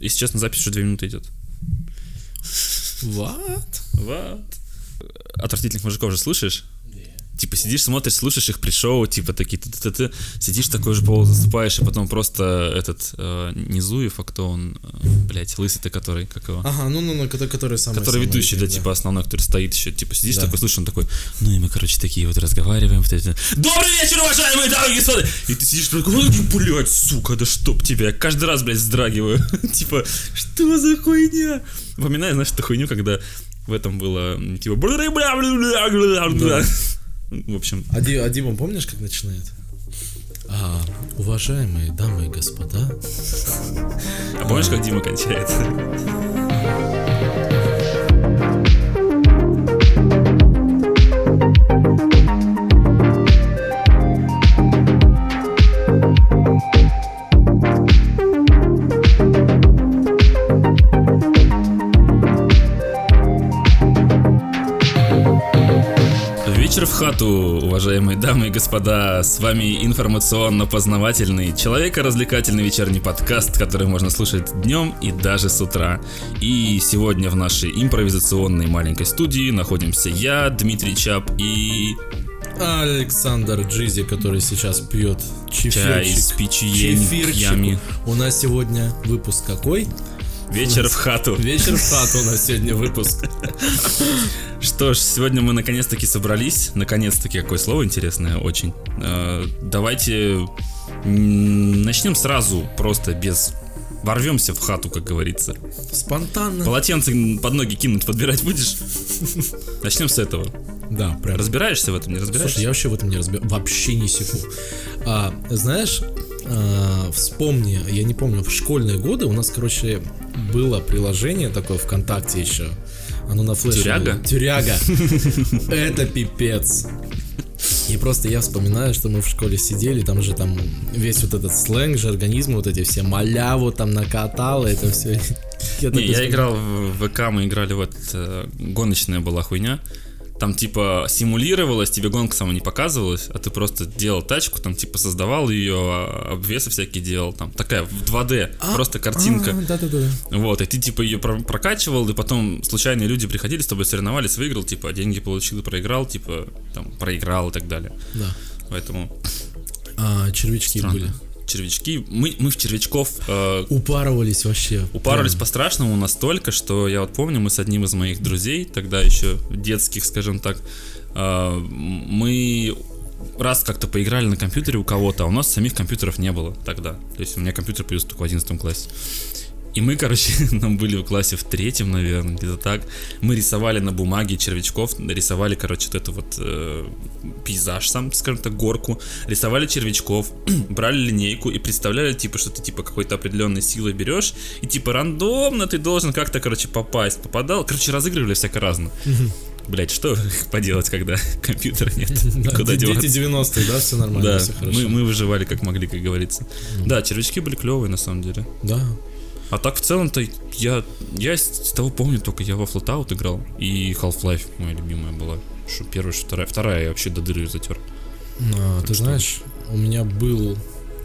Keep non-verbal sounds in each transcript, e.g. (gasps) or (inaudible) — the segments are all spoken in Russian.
Если честно, запись уже 2 минуты идет. What? Вот. Отвратительных мужиков же слышишь? Типа сидишь, смотришь, слушаешь их пришоу, типа такие, ты, ты, ты, сидишь такой же пол заступаешь, и потом просто этот э, Низуев, а кто он, э, блядь, лысый-то который, как его? Ага, ну, ну, ну, который, который самый. который самый ведущий, да, эти, типа основной, который стоит еще, типа сидишь Да. такой, слушаешь, он такой, ну и мы, короче, такие вот разговариваем, вот это, добрый вечер, уважаемые дамы и господа, и ты сидишь такой, ой, блядь, сука, да чтоб тебя, Я каждый раз, блядь, вздрагиваю, (laughs) типа, что за хуйня? Вспоминаю, знаешь, эту хуйню, когда в этом было, типа, бля-бля-бля-бля-бля-бля. В общем, А, Ди- а Дима, помнишь, как начинает? А, уважаемые дамы и господа, а помнишь, как Дима кончает? Вечер в хату, уважаемые дамы и господа. С вами информационно-познавательный, человеко-развлекательный вечерний подкаст, который можно слушать днем и даже с утра. И сегодня в нашей импровизационной маленькой студии находимся я, Дмитрий Чап и Александр Джизи, который сейчас пьет чефирчик. чай с печеньями. У нас сегодня выпуск какой? Вечер в хату. Вечер в хату у нас сегодня выпуск. Что ж, сегодня мы наконец-таки собрались. Наконец-таки, какое слово интересное, очень. Э, Давайте начнем сразу, просто без... Ворвемся в хату, как говорится. Спонтанно. Полотенце под ноги кинуть, подбирать будешь? Начнем с этого. Да, прям. Разбираешься в этом, не разбираешься? Слушай, я вообще в этом не разбираюсь. Вообще не секу. А, знаешь, а, вспомни, я не помню, в школьные годы у нас, короче, было приложение такое ВКонтакте еще. Оно на флеше. Тюряга? было. Тюряга. (laughs) Это пипец. И просто я вспоминаю, что мы в школе сидели, там же там весь вот этот сленг, жаргонизмы, вот эти все маляву там накатало, это все. (laughs) Не, я играл в ВК, мы играли вот э, гоночная была хуйня. Там типа симулировалось, тебе гонка сама не показывалась, а ты просто делал тачку, там типа создавал ее, а, обвесы всякие делал, там такая в 2D, просто картинка. Да-да-да. Вот, и ты типа ее про- прокачивал, и потом случайные люди приходили, с тобой соревновались, выиграл, типа, деньги получил проиграл, типа, там, проиграл и так далее. Да. Поэтому А, червячки странно. были. Червячки, мы, мы в червячков э, Упарывались вообще. упарывались Прям. по-страшному настолько, что я вот помню, мы с одним из моих друзей, тогда еще детских, скажем так, э, мы раз как-то поиграли на компьютере у кого-то, а у нас самих компьютеров не было тогда. То есть у меня компьютер появился только в 11 классе. И мы, короче, (laughs) нам были в классе в третьем, наверное, где-то так. Мы рисовали на бумаге червячков, рисовали, короче, вот это вот э, пейзаж сам, скажем так, горку, рисовали червячков, (clears throat) брали линейку и представляли, типа, что ты, типа, какой-то определенной силой берешь, и, типа, рандомно ты должен как-то, короче, попасть. Попадал, короче, разыгрывали всяко разно. Блять, что (laughs) поделать, когда (laughs) компьютера нет? Да, Куда де- деваться? Дети 90-е, да, все нормально, Да, все хорошо. мы, мы выживали как могли, как говорится. Да, червячки были клевые на самом деле. Да. А так в целом-то я, я с того помню, только я во Flatout играл. И Half-Life моя любимая была. Что первая, что вторая. Вторая я вообще до дыры затер. А, ты что? знаешь, у меня был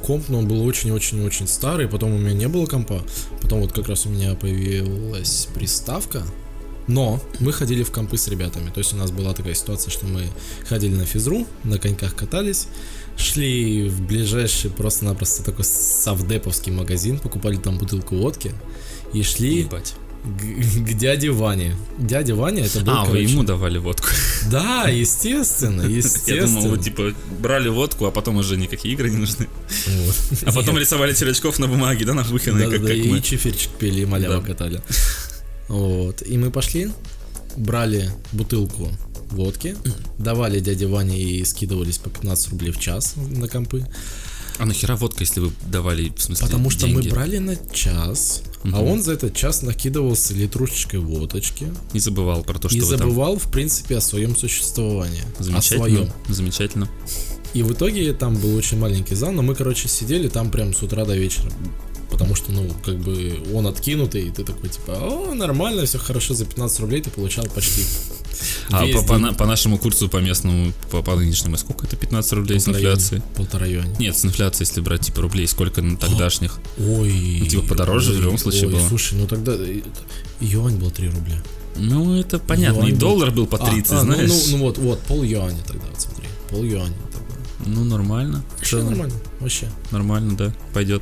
комп, но он был очень-очень-очень старый, потом у меня не было компа, потом вот как раз у меня появилась приставка, но мы ходили в компы с ребятами, то есть у нас была такая ситуация, что мы ходили на физру, на коньках катались, шли в ближайший просто-напросто такой совдеповский магазин, покупали там бутылку водки и шли Ебать. к, к дяде Ване. Дядя Ваня это был, А, вы короче- ему давали водку. (laughs) Да, естественно, (laughs) Я естественно. думал, вы типа брали водку, а потом уже никакие игры не нужны. Вот. (laughs) А потом рисовали червячков на бумаге, да, на выходные, как, Да-да-да, как и мы. чефирчик пили, и малява Да. катали. Вот. И мы пошли, брали бутылку водки, давали дяде Ване и скидывались по 15 рублей в час на компы. А нахера водка, если вы давали, в смысле, Потому что мы деньги? брали на час, а он за этот час накидывался литрушечкой водочки Не забывал про то, что и вы там... забывал, в принципе, о своем существовании. О Замечательно. своем. Замечательно. И в итоге там был очень маленький зал, но мы, короче, сидели там прям с утра до вечера. Потому что, ну, как бы он откинутый, и ты такой, типа, о, нормально, все хорошо, за 15 рублей ты получал почти А по, по на- по нашему курсу, по местному, по, по нынешнему, сколько это 15 рублей с инфляцией? Полтора юаня. Нет, с инфляцией, если брать типа рублей, сколько на тогдашних? Ой. Ну, типа подороже в ой, любом случае ой, было. Слушай, ну тогда э, юань был 3 рубля. Ну, это понятно. Юань И был. доллар был по А, 30, а, ну- знаешь? Ну, ну вот, вот, пол юаня тогда, вот смотри. Пол юаня тогда. Ну, нормально. В Вообще нормально, вообще. Нормально, да, пойдет.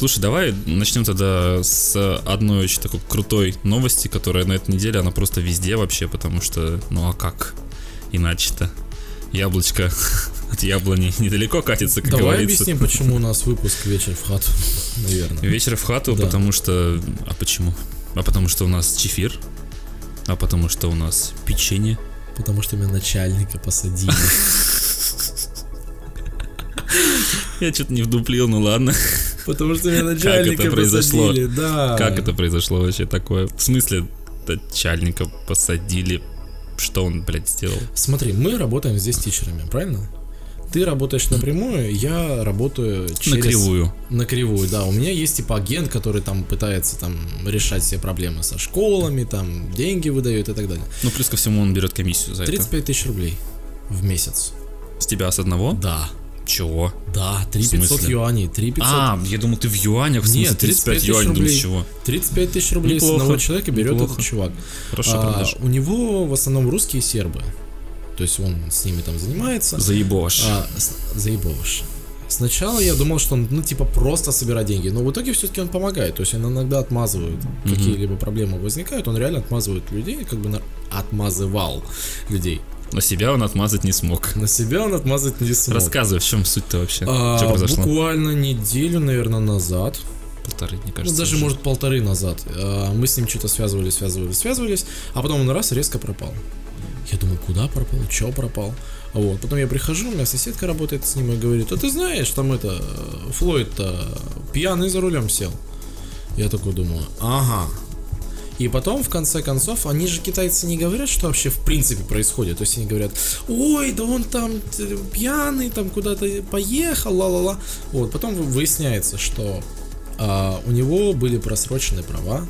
Слушай, давай начнем тогда с одной очень такой крутой новости, которая на этой неделе, она просто везде вообще, потому что, ну а как иначе-то? Яблочко (laughs) от яблони недалеко катится, как Давай говорится. объясним, почему у нас выпуск вечер в хату, (laughs) наверное. Вечер в хату, Да. потому что... А почему? А потому что у нас чефир, а потому что у нас печенье. Потому что меня начальника посадили. (laughs) Я что-то не вдуплил, ну ладно. Потому что меня начальника начальника произошло? посадили, да. Как это произошло вообще такое? В смысле, начальника посадили? Что он, блядь, сделал? Смотри, мы работаем здесь тичерами, правильно? Ты работаешь напрямую, я работаю через... На кривую. На кривую, да. У меня есть типа агент, который там пытается там решать все проблемы со школами, там деньги выдает и так далее. Ну, плюс ко всему он берет комиссию за 35 тысяч рублей в месяц. это. С тебя с одного? Да. Чего? Да, В 3500 смысле? юаней, 3500, А, я думал, ты в юанях, в смысле, Нет, 35 35 юаней, с рублей. чего? 35 тысяч рублей с Неплохо, одного человека берет неплохо. этот чувак. Хорошо А, продаж. у него в основном русские сербы. То есть он с ними там занимается. Заебош. А, с- заебываешь. Сначала я думал, что он, ну, типа, просто собирает деньги, но в итоге все-таки он помогает. То есть он иногда отмазывает, какие-либо проблемы возникают, он реально отмазывает людей, как бы на- отмазывал людей. Но себя он отмазать не смог. На себя он отмазать не смог. Рассказывай, в чем суть-то вообще? А, что произошло? буквально неделю, наверное, назад, Полторы, мне ну, кажется. даже, уже. может, полторы назад, а, мы с ним что-то связывались, связывались, связывались, а потом он раз резко пропал. Я думаю, куда пропал, чё пропал? Вот, потом я прихожу, у меня соседка работает с ним и говорит, а ты знаешь, там это, э, Флойд-то пьяный за рулем сел. Я такой думаю, ага. И потом, в конце концов, они же китайцы не говорят, что вообще в принципе происходит. То есть они говорят, ой, да он там э, пьяный, там куда-то поехал, ла-ла-ла. Вот, потом вы- выясняется, что а, у него были просрочены права,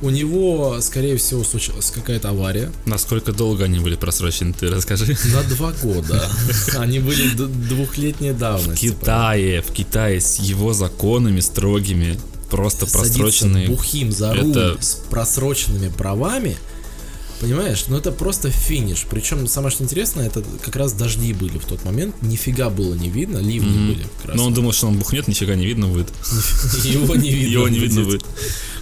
у него, скорее всего, случилась какая-то авария. Насколько долго они были просрочены, ты расскажи. На два года. Они были двухлетней В давности. Китае, в Китае с его законами строгими, просто просроченные. бухим за руль Это- с просроченными правами, понимаешь, ну это просто финиш. Причем самое что интересное, это как раз дожди были в тот момент, нифига было не видно, ливни Мгм. были как раз. Но он думал, что он бухнет, нифига не видно будет. (laughs) Его не видно. Его не видно будет.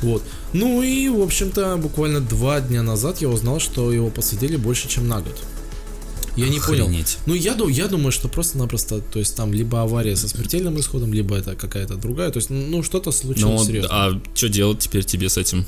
Вот. Ну и, в общем-то, буквально два дня назад я узнал, что его посадили больше, чем на год. Я не понял. Охренеть. Ну, я, я думаю, что просто-напросто, то есть там либо авария со смертельным исходом, либо это какая-то другая. То есть, ну, что-то случилось Ну, серьезно. а что делать теперь тебе с этим?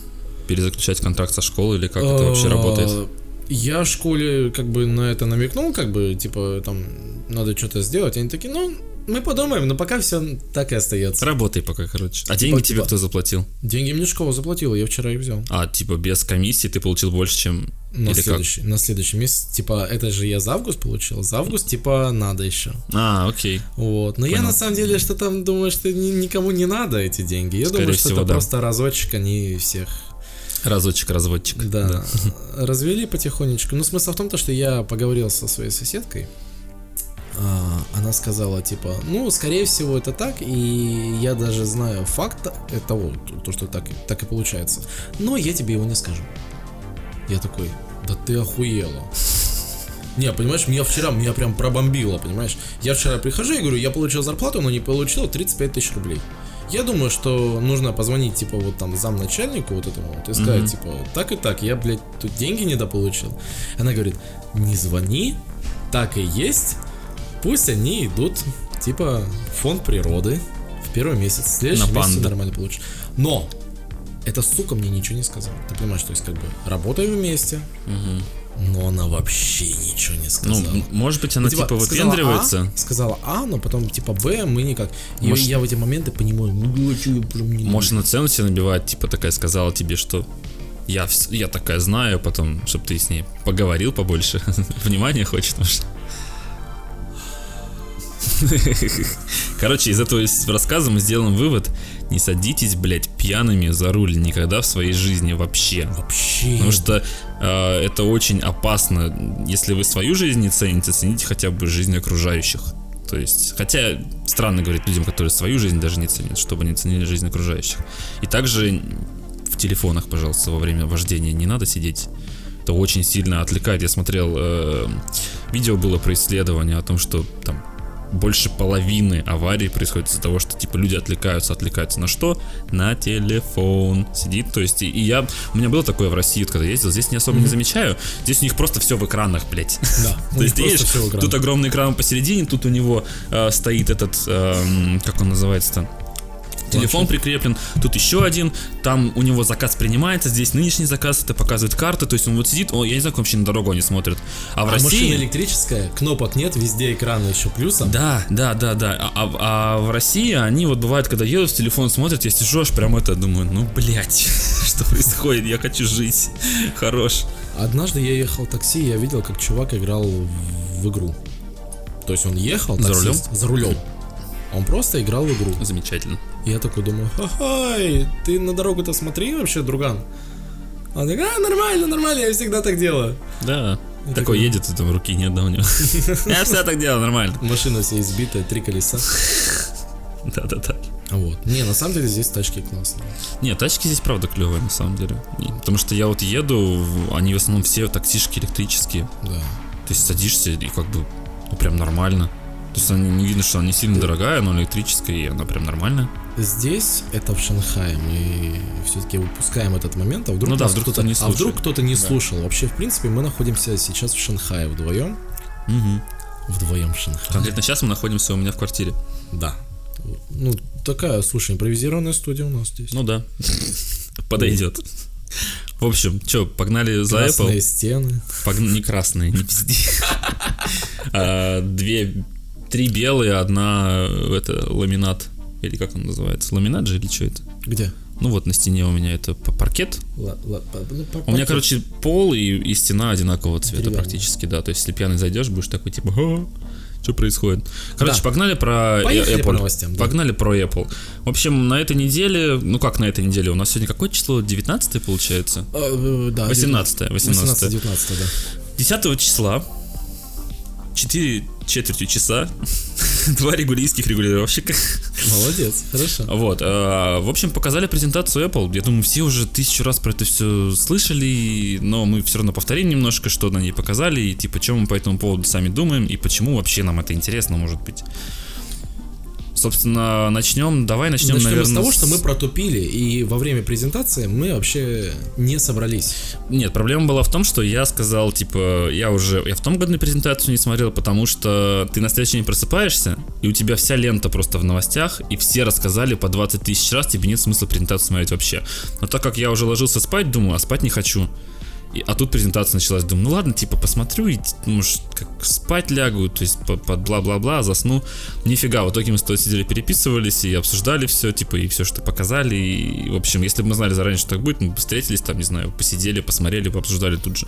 Перезаключать контракт со школой или как это вообще работает? А, Я в школе как бы на это намекнул, как бы, типа, там, надо что-то сделать. Они такие, ну, мы подумаем, но пока все так и остается. Работай пока, короче. А деньги тебе типа- кто заплатил? Деньги мне школа заплатила, я вчера их взял. А, типа, без комиссии ты получил больше, чем... На Или как? следующий, на следующий месяц, типа, это же я за август получил, за август, типа, надо еще. А, окей. Вот. Но я Понял. на самом деле что там думаю, что ни- никому не надо эти деньги. Я Скорее думаю, что всего, это да. просто разочек, они всех Разочек, разводчик. Да. (laughs) Развели потихонечку. Ну, смысл в том, то, что я поговорил со своей соседкой. А, Она сказала, типа, ну, скорее всего, это так, и я даже знаю факт того, то, что так, так и получается. Но я тебе его не скажу. Я такой, да ты охуела. Не, понимаешь, меня вчера, меня прям пробомбило, понимаешь? Я вчера прихожу и говорю, я получил зарплату, но не получил 35 тысяч рублей. Я думаю, что нужно позвонить, типа, вот там замначальнику вот этому вот и сказать, Мгм. типа, так и так, я, блядь, тут деньги недополучил. Она говорит, не звони, так и есть, пусть они идут, типа, в фонд природы в первый месяц, в следующий На месяц панды. всё нормально получишь. Но, эта сука мне ничего не сказала. Ты понимаешь, то есть, как бы, работаем вместе, Мгм. но она вообще ничего не Ну, сказала. м- может быть, она типа, сказала выпендривается. А, сказала А, но потом типа Б, мы никак. И Может- я в эти моменты понимаю, ну я прям не Может, на цену себе набивает, типа такая сказала тебе, что я, я такая знаю, потом, чтобы ты с ней поговорил побольше. (laughs) Внимание хочет, может. (laughs) Короче, из этого рассказа мы сделаем вывод. Не садитесь, блядь, пьяными за руль никогда в своей жизни вообще. Вообще. Потому что э, это очень опасно. Если вы свою жизнь не цените, цените хотя бы жизнь окружающих. То есть, хотя странно говорить людям, которые свою жизнь даже не ценят, чтобы они ценили жизнь окружающих. И также в телефонах, пожалуйста, во время вождения не надо сидеть. Это очень сильно отвлекает. Я смотрел э, видео было про исследование о том, что там больше половины аварий происходит из-за того, что типа люди отвлекаются, отвлекаются на что? На телефон сидит, то есть и, и я, у меня было такое в России, когда ездил, здесь не особо mm-hmm. не замечаю, здесь у них просто все в экранах, блядь. Да. (laughs) То есть видишь, тут огромный экран посередине, тут у него э, стоит этот, э, как он называется-то? Телефон прикреплен, тут еще один, там у него заказ принимается, здесь нынешний заказ, это показывает карты, то есть он вот сидит, о, я не знаю, как вообще на дорогу они смотрят. А в а России... машина электрическая, кнопок нет, везде экраны еще плюсом. Да, да, да, да. А, а, а в России они вот бывает, когда едут, в телефон смотрят, я сижу аж прям это думаю, ну, блядь, (laughs) что происходит, я хочу жить, (laughs) хорош. Однажды я ехал в такси, я видел, как чувак играл в игру. То есть он ехал за рулем? За рулем. Он просто играл в игру. Замечательно. Я такой думаю, ха-ха, ты на дорогу-то смотри вообще, друган. Он такой, а, нормально, нормально, я всегда так делаю. Да. Я такой, такой едет, и там руки нет, да, у него. (laughs) Я всегда так делаю, нормально. Машина вся избитая, три колеса. (laughs) Да-да-да. Вот. Не, на самом деле здесь тачки классные. Не, тачки здесь правда клевые, на самом деле. Потому что я вот еду, они в основном все таксишки электрические. Да. То есть садишься и как бы, ну прям нормально. То есть они, не видно, что она не сильно дорогая, но электрическая, и она прям нормальная. Здесь это в Шанхае. Мы все-таки выпускаем этот момент, а вдруг, ну да, вдруг кто-то не слушает. А вдруг кто-то не да. слушал. Вообще, в принципе, мы находимся сейчас в Шанхае вдвоем. Угу. Вдвоем в Шанхае. Конкретно сейчас мы находимся у меня в квартире. Да. Ну, такая, слушай, импровизированная студия у нас здесь. Ну да. (laughs) Подойдет. В общем, что, погнали за красные Apple. стены. Пог... Не красные, не пизди. (laughs) А, две три белые, одна э, это ламинат. Или как он называется? Ламинат же или что это? Где? Ну вот на стене у меня это паркет. Ла, ла, ну, паркет. У меня, короче, пол и, и стена одинакового цвета Деревянный. практически, да. То есть, если пьяный зайдешь, будешь такой типа, что происходит. Короче, да. погнали про Поехали Apple. По новостям, да. Погнали про Apple. В общем, на этой неделе, ну как на этой неделе, у нас сегодня какое число? 19 получается? А, да. 18 18 18 19 да. 10 числа 4 четвертью часа, (laughs) два регулийских регулировщика. Молодец, хорошо. Вот, э, в общем, показали презентацию Apple. Я думаю, все уже тысячу раз про это все слышали, но мы все равно повторим немножко, что на ней показали, и типа, чем мы по этому поводу сами думаем, и почему вообще нам это интересно, может быть. Собственно, начнем. Давай начнем, начнем наверное, с того, что мы протупили, и во время презентации мы вообще не собрались. Нет, проблема была в том, что я сказал, типа, я уже, я в том году на презентацию не смотрел, потому что ты на следующий день просыпаешься, и у тебя вся лента просто в новостях, и все рассказали по 20 тысяч раз, тебе нет смысла презентацию смотреть вообще. Но так как я уже ложился спать, думаю, а спать не хочу. И, а тут презентация началась, думаю, ну ладно, типа посмотрю и, может, как спать лягу, то есть под, под бла-бла-бла, засну. Нифига, в итоге мы с тобой сидели, переписывались и обсуждали все, типа, и все, что показали. И, в общем, если бы мы знали заранее, что так будет, мы бы встретились там, не знаю, посидели, посмотрели, пообсуждали тут же.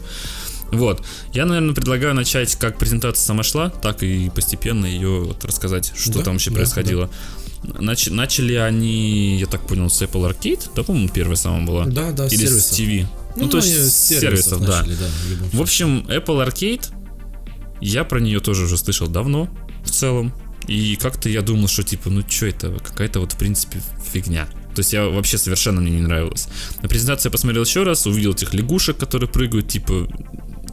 Вот. Я, наверное, предлагаю начать, как презентация сама шла, так и постепенно ее вот рассказать, что да, там вообще да, происходило. Да. Нач- начали они, я так понял, с Apple Arcade, да, по-моему, первая самая была? Да, да, Или с TV. Ну, ну то есть сервисов, сервисов начали, да. да в, в общем, Apple Arcade, я про нее тоже уже слышал давно, в целом. И как-то я думал, что типа, ну что это, какая-то вот в принципе фигня. То есть я вообще совершенно мне не нравилось. На презентации я посмотрел еще раз, увидел этих лягушек, которые прыгают, типа,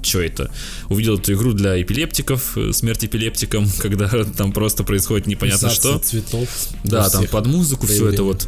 что это? Увидел эту игру для эпилептиков, э, смерть эпилептикам, (laughs) когда там просто происходит непонятно что. цветов. Да, там под музыку все это вот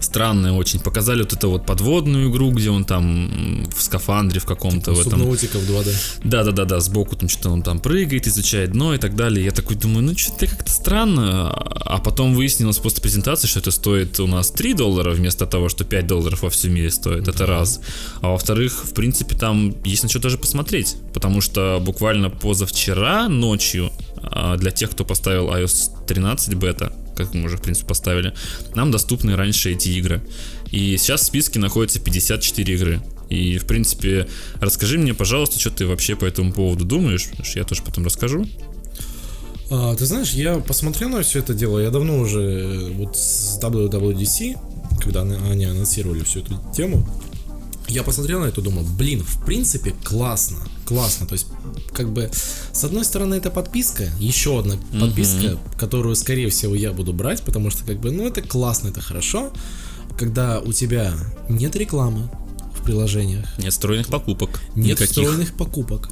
странное очень. Показали вот эту вот подводную игру, где он там в скафандре в каком-то типа в этом. в 2D. Да, да, да, да, сбоку там что-то он там прыгает, изучает дно и так далее. Я такой думаю, ну что-то как-то странно. А потом выяснилось после презентации, что это стоит у нас 3 доллара вместо того, что 5 долларов во всем мире стоит. Это раз. А во-вторых, в принципе, там есть на что даже посмотреть. Потому что буквально позавчера ночью а, для тех, кто поставил iOS 13 бета, как мы уже, в принципе, поставили, нам доступны раньше эти игры. И сейчас в списке находится 54 игры. И, в принципе, расскажи мне, пожалуйста, что ты вообще по этому поводу думаешь, я тоже потом расскажу. А, ты знаешь, я посмотрел на все это дело, я давно уже э, вот с WWDC, когда они- анонсировали всю эту тему, я посмотрел на это и думал, блин, в принципе, классно, классно. То есть, как бы, с одной стороны, это подписка, еще одна подписка, которую, скорее всего, я буду брать, потому что, как бы, ну, это классно, это хорошо, когда у тебя нет рекламы в приложениях, Нет встроенных покупок. нет никаких. встроенных покупок.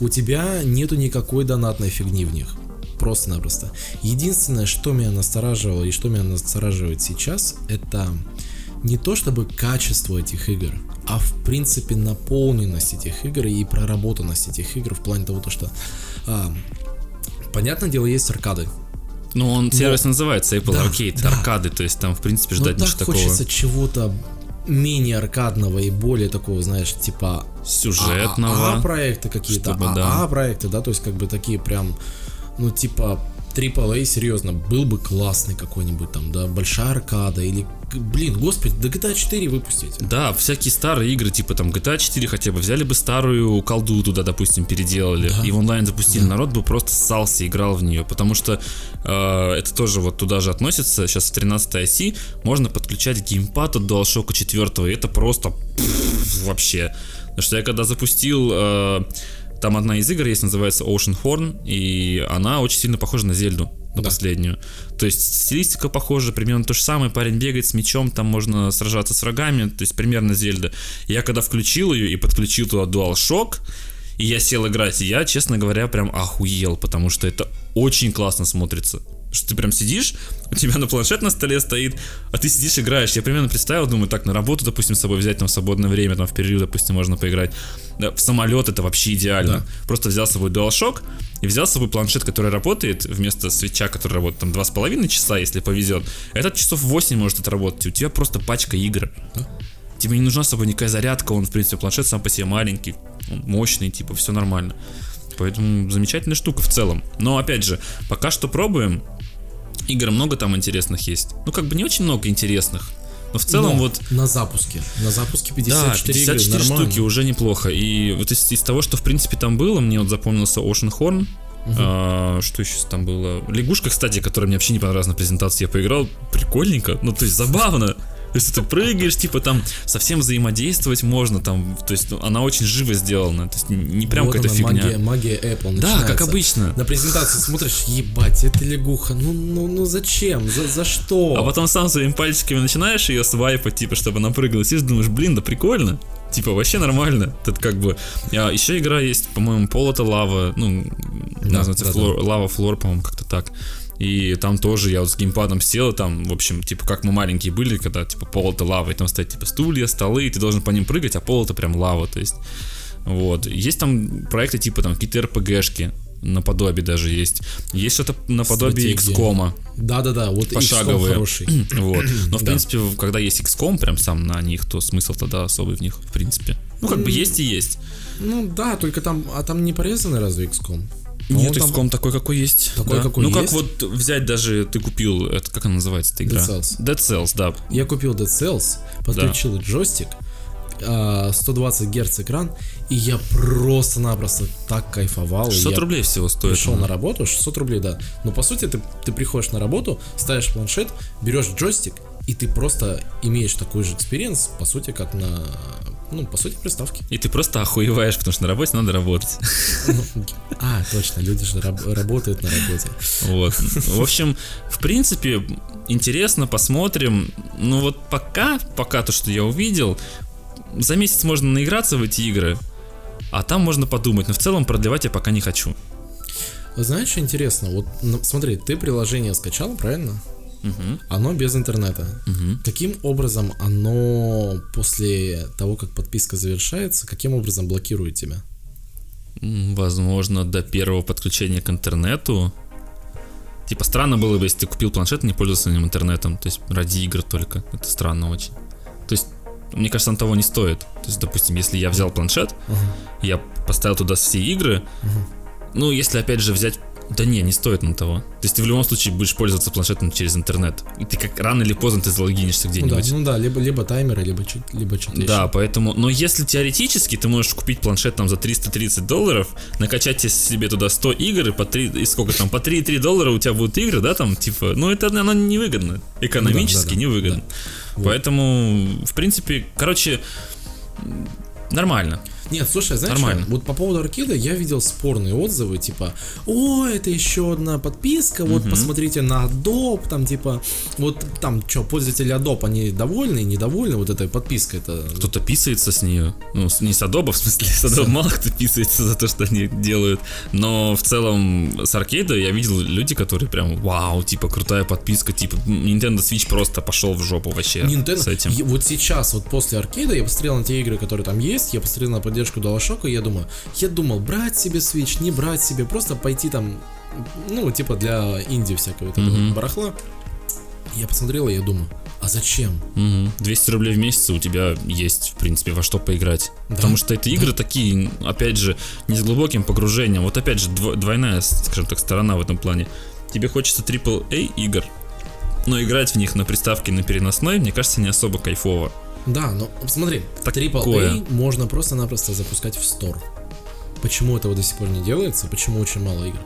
У тебя нету никакой донатной фигни в них. Просто-напросто. Единственное, что меня настораживало и что меня настораживает сейчас, это не то чтобы качество этих игр, а в принципе наполненность этих игр и проработанность этих игр в плане того, то, что а, понятное дело, есть аркады. Ну, он сервис называется Apple Да, Arcade, да. аркады, то есть там, в принципе, Но ждать так ничего такого хочется чего-то менее аркадного и более такого, знаешь, типа сюжетного. А, проекты какие-то, чтобы, да. АА проекты, да, то есть как бы такие прям, ну типа AAA, серьезно, был бы классный какой-нибудь там, да, большая аркада или, блин, господи, да GTA 4 выпустить. Да, всякие старые игры, типа там GTA 4 хотя бы, взяли бы старую колду туда, допустим, переделали, Да. и в онлайн запустили, народ бы просто ссался, играл в нее, потому что э, это тоже вот туда же относится, сейчас в 13 оси можно подключать геймпад от DualShock 4, и это просто пф, вообще. Потому что я когда запустил, э, там одна из игр есть, называется Ocean Horn, и она очень сильно похожа на Зельду, на Да. последнюю. То есть стилистика похожа, примерно то же самое, парень бегает с мечом, там можно сражаться с врагами, то есть примерно Зельда. Я когда включил ее и подключил туда DualShock, и я сел играть, и я, честно говоря, прям охуел, потому что это очень классно смотрится. Что ты прям сидишь, у тебя на планшет на столе стоит, а ты сидишь играешь. Я примерно представил, думаю, так, на работу, допустим, с собой взять там в свободное время, там в перерыв, допустим, можно поиграть. Да, в самолет это вообще идеально. Да. Просто взял с собой DualShock и взял с собой планшет, который работает, вместо свеча, который работает там 2,5 часа, если повезет. Этот часов 8 может отработать, у тебя просто пачка игр. Тебе не нужна с собой никакая зарядка, он, в принципе, планшет сам по себе маленький, мощный, типа, все нормально. Поэтому замечательная штука в целом. Но, опять же, пока что пробуем. Игр много там интересных есть. Ну, как бы не очень много интересных. Но в целом Но вот... на запуске, на запуске 54, Да, 54 игры, нормально. штуки уже неплохо. И вот из, из того, что в принципе там было, мне вот запомнился Ocean Horn. А, что еще там было? Лягушка, кстати, которая мне вообще не понравилась на презентации, я поиграл. Прикольненько. Ну, то есть забавно. То есть ты прыгаешь, типа там совсем взаимодействовать можно, там, то есть ну, она очень живо сделана, то есть не прям Вот какая-то фигня. Магия, магия Apple Да, как начинается. обычно. На презентации смотришь, ебать, это лягуха, ну, ну, ну зачем, за, за что? А потом сам своими пальчиками начинаешь ее свайпать, типа, чтобы она прыгала. Сидишь, думаешь, блин, да прикольно. Типа, вообще нормально. Тут как бы... А, еще игра есть, по-моему, Пол это лава. Ну, Да, называется да, флор, лава флор, по-моему, как-то так. И там тоже я вот с геймпадом сел, там, в общем, типа, как мы маленькие были, когда, типа, пол это лава, и там стоят, типа, стулья, столы, и ты должен по ним прыгать, а пол это прям лава, то есть... Вот. Есть там проекты типа там какие-то РПГшки, наподобие даже есть. Есть что-то наподобие. XCOM. Да-да-да, вот XCOM Пошаговые. хороший. (clears throat) Вот. Но в Да. принципе, когда есть XCOM прям сам на них, то смысл тогда особый в них, в принципе. Ну, как бы есть и есть. Ну да, только там, а там не порезанный разве XCOM? Нет, По-моему, XCOM такой, какой есть. Такой, да. какой Ну, как есть. вот взять даже, ты купил, это как она называется, эта игра? Dead Cells. Dead Cells, да. Я купил Dead Cells, подключил джойстик, а, 120 Гц экран, и я просто-напросто так кайфовал. и 600 я рублей всего стоит. пришел на работу, 600 рублей, да. Но по сути ты, ты приходишь на работу, ставишь планшет, берешь джойстик, и ты просто имеешь такой же experience, по сути, как на, ну, по сути, приставки. И ты просто охуеваешь, потому что на работе надо работать. (laughs) А, точно, люди же раб- работают на работе. Вот. В общем, в принципе, интересно, посмотрим. Ну вот пока, пока то, что я увидел, за месяц можно наиграться в эти игры, а там можно подумать. Но в целом продлевать я пока не хочу. Знаешь, что интересно? Вот смотри, ты приложение скачал, правильно? Мгм. Оно без интернета. Мгм. Каким образом оно после того, как подписка завершается, каким образом блокирует тебя? Возможно, до первого подключения к интернету. Типа странно было бы, если ты купил планшет и не пользовался ним интернетом. То есть ради игр только. Это странно очень. То есть, мне кажется, он того не стоит. То есть, допустим, если я взял планшет, я поставил туда все игры. Ну, если опять же взять Да не, не стоит на того. То есть ты в любом случае будешь пользоваться планшетом через интернет. И ты как рано или поздно ты залогинишься Ну да, где-нибудь. ну да, либо, либо таймеры, либо, чуть- либо что-то Да, еще. поэтому, но если теоретически ты можешь купить планшет там за 330 долларов, накачать себе туда 100 игр и по 3, и сколько там, по 3,3 доллара у тебя будут игры, да, там, типа, ну это оно невыгодно, экономически да, да, невыгодно. Поэтому, в принципе, короче, нормально. Нет, слушай, знаешь, Нормально. что? вот по поводу аркеда я видел спорные отзывы, типа, о, это еще одна подписка, вот посмотрите на Adobe, там, типа, вот там, что, пользователи Adobe, они довольны, недовольны вот этой подпиской, это... Кто-то писается с нее, ну, не с Adobe, в смысле, с Adobe мало кто писается за то, что они делают, но в целом с аркейда я видел люди, которые прям, вау, типа, крутая подписка, типа, Nintendo Switch просто пошел в жопу вообще Nintendo, с этим. и вот сейчас, вот после аркейда, я посмотрел на те игры, которые там есть, я посмотрел на поддержку DualShock, и я думаю, я думал, брать себе Switch, не брать себе, просто пойти там, ну, типа для инди всякого этого Мгм. барахла. Я посмотрел, и я думаю, а зачем? Мгм. 200 рублей в месяц у тебя есть, в принципе, во что поиграть. Да. Потому что это игры такие, опять же, не с глубоким погружением. Вот опять же, дво- двойная, скажем так, сторона в этом плане. Тебе хочется AAA игр, но играть в них на приставке на переносной, мне кажется, не особо кайфово. Да, но смотри, Такое. AAA можно просто-напросто запускать в Store. Почему этого до сих пор не делается? Почему очень мало игр?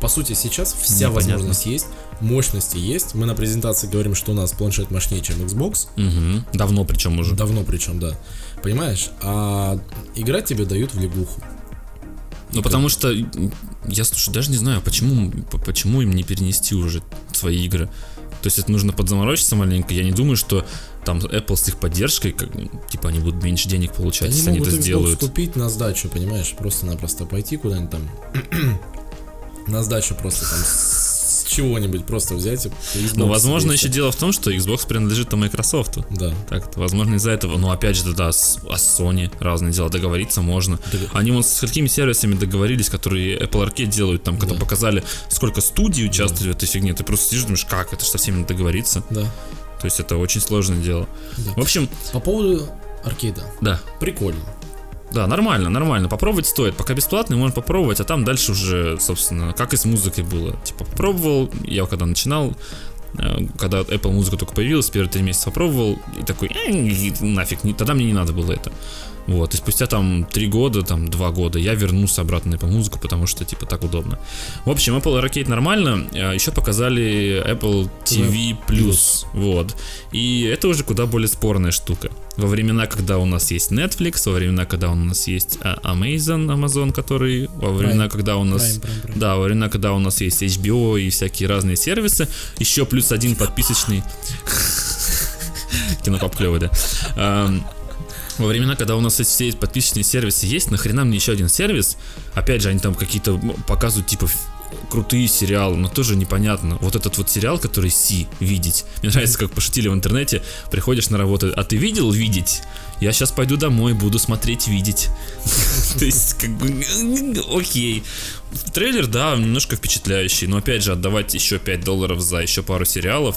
По сути, сейчас вся Непонятно. возможность есть, мощности есть. Мы на презентации говорим, что у нас планшет мощнее, чем Xbox. Мгм. Давно причем уже. Давно причем, да. Понимаешь? А играть тебе дают в лягуху. Ну потому что я слушай, даже не знаю, почему, почему им не перенести уже свои игры. То есть это нужно подзаморочиться маленько. Я не думаю, что там Apple с их поддержкой, как, типа, они будут меньше денег получать, Они если они могут это Xbox сделают. купить на сдачу, понимаешь? Просто-напросто пойти куда-нибудь там (clears throat) на сдачу просто там с чего-нибудь просто взять Но, возможно, еще дело в том, что Xbox принадлежит там Microsoft. Да. Так, возможно, из-за этого. Но опять же, да, с, а с Sony разные дела, договориться можно. Дог- Они вот с какими сервисами договорились, которые Apple Arcade делают, там, когда Да. показали, сколько студий участвуют в этой фигне, ты просто сидишь и думаешь, как, это же со всеми надо договориться. Да. То есть это очень сложное дело. Да. В общем, По поводу аркейда. да, Прикольно. да, нормально, нормально. Попробовать стоит. Пока бесплатный, можно попробовать, а там дальше уже, собственно, как и с музыкой было. Типа, попробовал, я когда начинал, э, когда Apple музыка только появилась, первые три месяца попробовал, и такой, «Э, нафиг, не- тогда мне не надо было это. Вот, и спустя там три года, там два года я вернулся обратно на Apple музыку, потому что, типа, так удобно. В общем, Apple Arcade нормально, а еще показали Apple TV+, Plus. вот. И это уже куда более спорная штука. Во времена, когда у нас есть Netflix, во времена, когда у нас есть а, Amazon, Amazon, который, во времена, Prime. когда у нас... Prime, Prime, Prime. Да, во времена, когда у нас есть HBO и всякие разные сервисы, еще плюс один подписочный... (laughs) Кинопап клевый, да. Во времена, когда у нас эти все эти подписочные сервисы есть, нахрена мне еще один сервис? Опять же, они там какие-то м, показывают, типа, крутые сериалы, но тоже непонятно. Вот этот вот сериал, который Си, видеть. (laughs) Мне нравится, как пошутили в интернете, приходишь на работу, а ты видел видеть? Я сейчас пойду домой, буду смотреть видеть. (laughs) То есть, как бы, (laughs) окей. Трейлер, да, немножко впечатляющий, но опять же, отдавать еще 5 долларов за еще пару сериалов,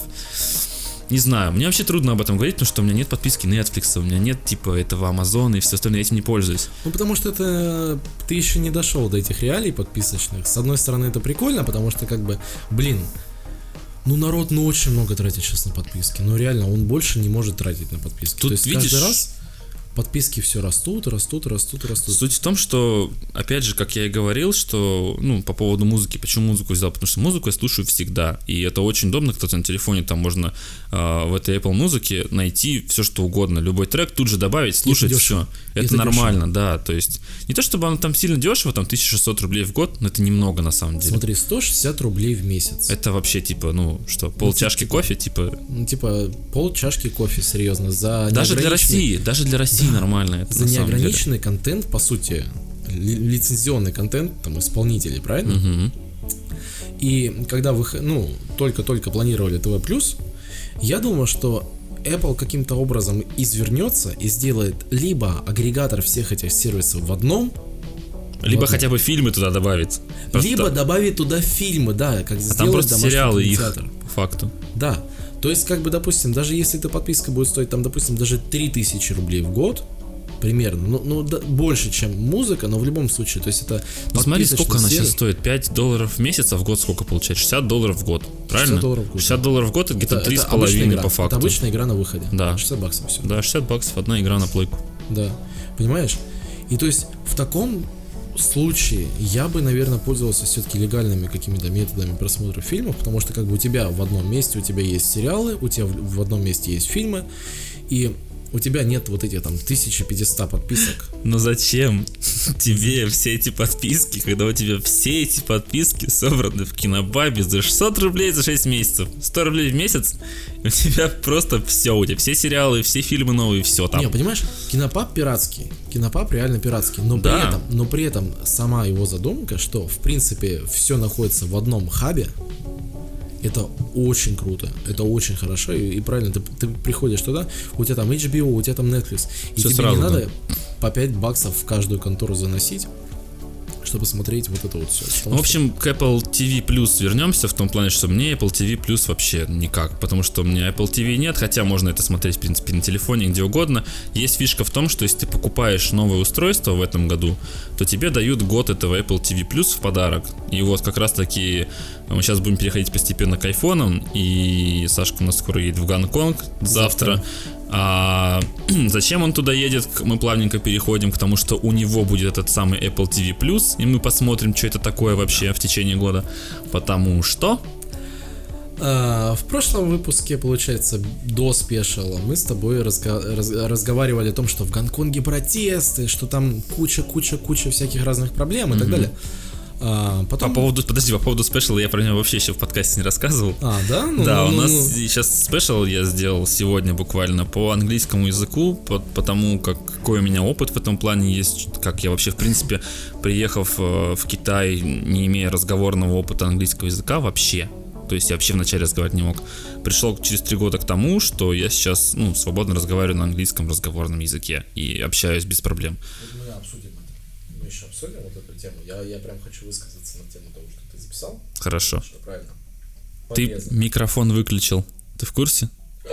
не знаю, мне вообще трудно об этом говорить, потому что у меня нет подписки Netflix, у меня нет типа этого Amazon и все остальное, я этим не пользуюсь. Ну, потому что это ты еще не дошел до этих реалий подписочных. С одной стороны, это прикольно, потому что, как бы, блин, ну, народ, ну, очень много тратит сейчас на подписки. Ну, реально, он больше не может тратить на подписки. Тут То есть, видишь- каждый раз подписки все растут, растут, растут, растут. Суть в том, что, опять же, как я и говорил, что, ну, по поводу музыки, почему музыку взял, потому что музыку я слушаю всегда, и это очень удобно, кстати, на телефоне там можно э, в этой Apple музыке найти все, что угодно, любой трек тут же добавить, слушать дешево. все. Это, Это нормально, да, то есть, не то чтобы оно там сильно дешево, там 1600 рублей в год, но это немного на самом деле. Смотри, 160 рублей в месяц. Это вообще, типа, ну, что, пол чашки типа- кофе, типа, Ну, типа, пол чашки кофе, серьезно, за даже для России, даже для России нормально это За самом деле. неограниченный контент, по сути, ли- лицензионный контент, там, исполнителей, правильно? Мгм. И когда вы, ну, только-только планировали ТВ+, я думал, что Apple каким-то образом извернется и сделает либо агрегатор всех этих сервисов в одном, Либо Вот. хотя бы фильмы туда добавить. Просто- либо добавит туда фильмы, да, как а сделать там просто сериалы их, кинотеатр. по факту. Да. То есть, как бы, допустим, даже если эта подписка будет стоить, там, допустим, даже 3000 рублей в год, примерно. Ну, ну да, больше, чем музыка, но в любом случае, то есть это Ну смотри, подписочный сколько она сейчас стоит? 5 долларов в месяц, а в год сколько получается? 60 долларов в год, правильно? 60 долларов в год, 60 долларов в год это где-то Это- это 3,5 обычная игра. по факту. Это обычная игра на выходе. Да. 60 баксов все. Да, 60 баксов одна игра на плойку. Да. Понимаешь? И то есть в таком случае я бы, наверное, пользовался все-таки легальными какими-то методами просмотра фильмов, потому что как бы у тебя в одном месте у тебя есть сериалы, у тебя в, в одном месте есть фильмы, и у тебя нет вот этих там 1500 подписок. Но зачем тебе все эти подписки, когда у тебя все эти подписки собраны в кинобабе за 600 рублей за 6 месяцев? 100 рублей в месяц, у тебя просто все, у тебя все сериалы, все фильмы новые, все там. Не, понимаешь, кинопаб пиратский, кинопаб реально пиратский, но Да. при этом, но при этом сама его задумка, что в принципе все находится в одном хабе, это очень круто, это очень хорошо и, и правильно. Ты, ты приходишь туда, у тебя там HBO, у тебя там Netflix, и Всё тебе сразу, не да. надо по 5 баксов в каждую контору заносить, чтобы смотреть вот это вот все. В общем, к Apple TV Plus вернемся в том плане, что мне Apple TV Plus вообще никак, потому что у меня Apple TV нет, хотя можно это смотреть, в принципе, на телефоне, где угодно. Есть фишка в том, что если ты покупаешь новое устройство в этом году, то тебе дают год этого Apple TV Plus в подарок. И вот как раз таки мы сейчас будем переходить постепенно к айфонам, и Сашка у нас скоро едет в Гонконг завтра. А (clears throat) зачем он туда едет? Мы плавненько переходим к тому, что у него будет этот самый Apple TV Plus, и мы посмотрим, что это такое вообще в течение года. Потому что А, в прошлом выпуске, получается, до спешала, мы с тобой разга- раз- разговаривали о том, что в Гонконге протесты, что там куча-куча-куча всяких разных проблем и так далее. А, по потом... поводу, подожди, по поводу спешла я про него вообще еще в подкасте не рассказывал. А, да? Ну, да, ну, у ну, нас ну. сейчас спешл я сделал сегодня буквально по английскому языку, по, потому как какой у меня опыт в этом плане есть, как я вообще в принципе приехав э, в Китай, не имея разговорного опыта английского языка вообще. То есть я вообще вначале разговаривать не мог. Пришел через три года к тому, что я сейчас ну, свободно разговариваю на английском разговорном языке и общаюсь без проблем. Обсудим вот эту тему. Я, я прям хочу высказаться на тему того, что ты записал. Хорошо. Что правильно. Ты Полезно. микрофон выключил. Ты в курсе? (gasps)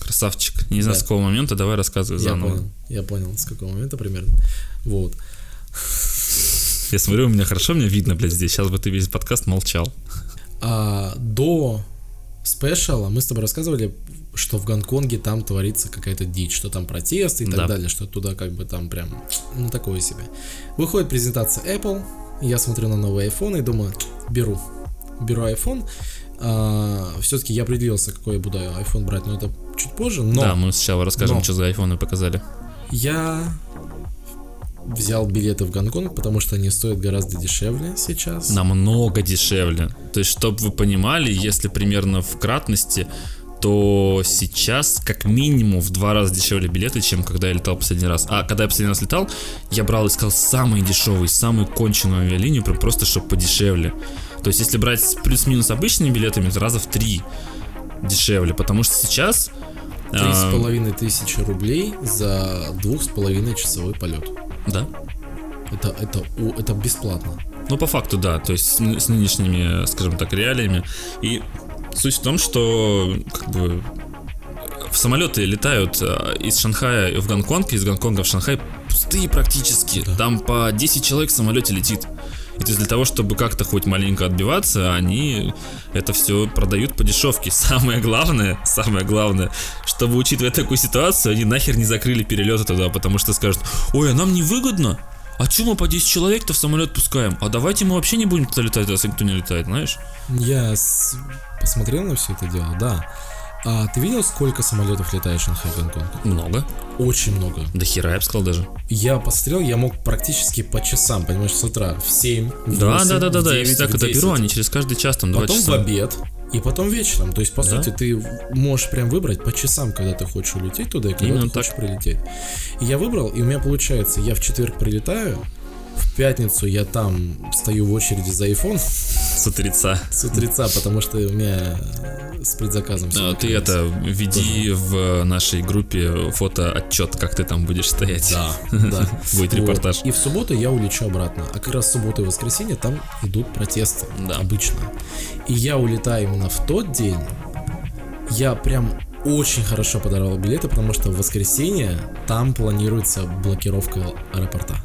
Красавчик. Не знаю, Да. с какого момента, давай рассказывай Я заново. понял. Я понял, с какого момента примерно. Вот. (laughs) Я смотрю, у меня хорошо меня видно, блядь, здесь. Сейчас бы ты весь подкаст молчал. А, до спешала мы с тобой рассказывали, что в Гонконге там творится какая-то дичь, что там протесты и так Да. далее, что туда как бы там прям, ну такое себе. Выходит презентация Apple, я смотрю на новый iPhone и думаю, беру, беру iPhone. все-таки я определился, какой я буду iPhone брать, но это чуть позже, но Да, мы сначала расскажем, Но. что за айфоны показали. я взял билеты в Гонконг, потому что они стоят гораздо дешевле сейчас. Намного дешевле. То есть, чтобы вы понимали, если примерно в кратности, то сейчас как минимум в два раза дешевле билеты, чем когда я летал последний раз. А когда я последний раз летал, я брал и искал самый дешевый, самую конченую авиалинию, прям просто чтобы подешевле. То есть, если брать плюс-минус обычными билетами, то раза в три дешевле, потому что сейчас... Три с а, половиной тысячи рублей за двух с половиной часовой полет. Да. Это, это, это бесплатно. Ну, по факту, да, то есть с нынешними, скажем так, реалиями. И суть в том, что как бы в самолеты летают а, из Шанхая в Гонконг, из Гонконга в Шанхай пустые практически. Да. Там по 10 человек в самолете летит. И то есть для того, чтобы как-то хоть маленько отбиваться, они это все продают по дешевке. (laughs) Самое главное, самое главное, чтобы учитывая такую ситуацию, они нахер не закрыли перелеты туда, потому что скажут, ой, а нам невыгодно, а чё мы по 10 человек-то в самолет пускаем? А давайте мы вообще не будем туда летать, раз никто не летает, знаешь? Я с- посмотрел на все это дело, да. А ты видел, сколько самолетов летает Шанхай Гонконг? Много. Очень много. Да хера, я бы сказал даже. Я посмотрел, я мог практически по часам, понимаешь, с утра в 7, в Да, 8, да, да, да, в да. Я 9, всегда, в когда 10. беру, они через каждый час, там, два Потом в часа. обед и потом вечером. То есть, по Да. сути, ты можешь прям выбрать по часам, когда ты хочешь улететь туда и когда Именно ты хочешь прилететь. И я выбрал, и у меня получается, я в четверг прилетаю, в пятницу я там стою в очереди за iPhone С утреца. с утреца, потому что у меня с предзаказом А, Ты это, веди в нашей группе фото-отчет, как ты там будешь стоять. Да, (laughs) да. Будет репортаж. И в субботу я улечу обратно. А как раз в субботу и воскресенье там идут протесты. Да. Обычно. И я улетаю именно в тот день. Я прям очень хорошо подорвал билеты, потому что в воскресенье там планируется блокировка аэропорта.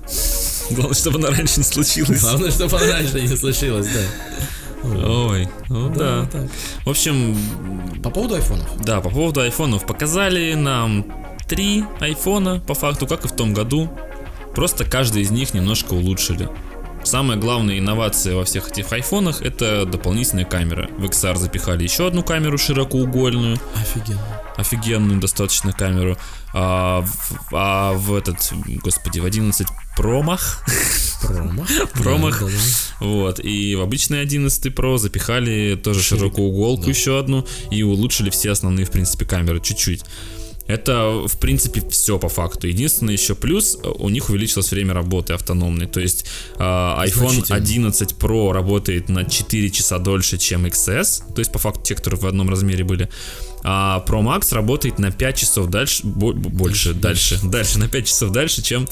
Главное, чтобы она раньше не случилась. Главное, чтобы она раньше не случилось, да. Ой, ну да. так. В общем, По поводу айфонов. да, по поводу айфонов. Показали нам три айфона, по факту, как и в том году. Просто каждый из них немножко улучшили. Самая главная инновация во всех этих айфонах это дополнительная камера. В XR запихали еще одну камеру широкоугольную, Офигенно. офигенную достаточно камеру. А в, а в этот, господи, в 11 промах, Промах. (laughs) Промах. Вот, и в обычный 11 Pro запихали тоже Ширик, широкоуголку да. еще одну и улучшили все основные, в принципе, камеры чуть-чуть. Это, в принципе, все по факту. Единственное еще плюс, э, у них увеличилось время работы автономной. То есть э, iPhone Значительно. 11 Pro работает на 4 часа дольше, чем XS. То есть, по факту, те, которые в одном размере были. А Pro Max работает на 5 часов дальше, бо- бо- больше, дальше, дальше, на 5 часов дальше, чем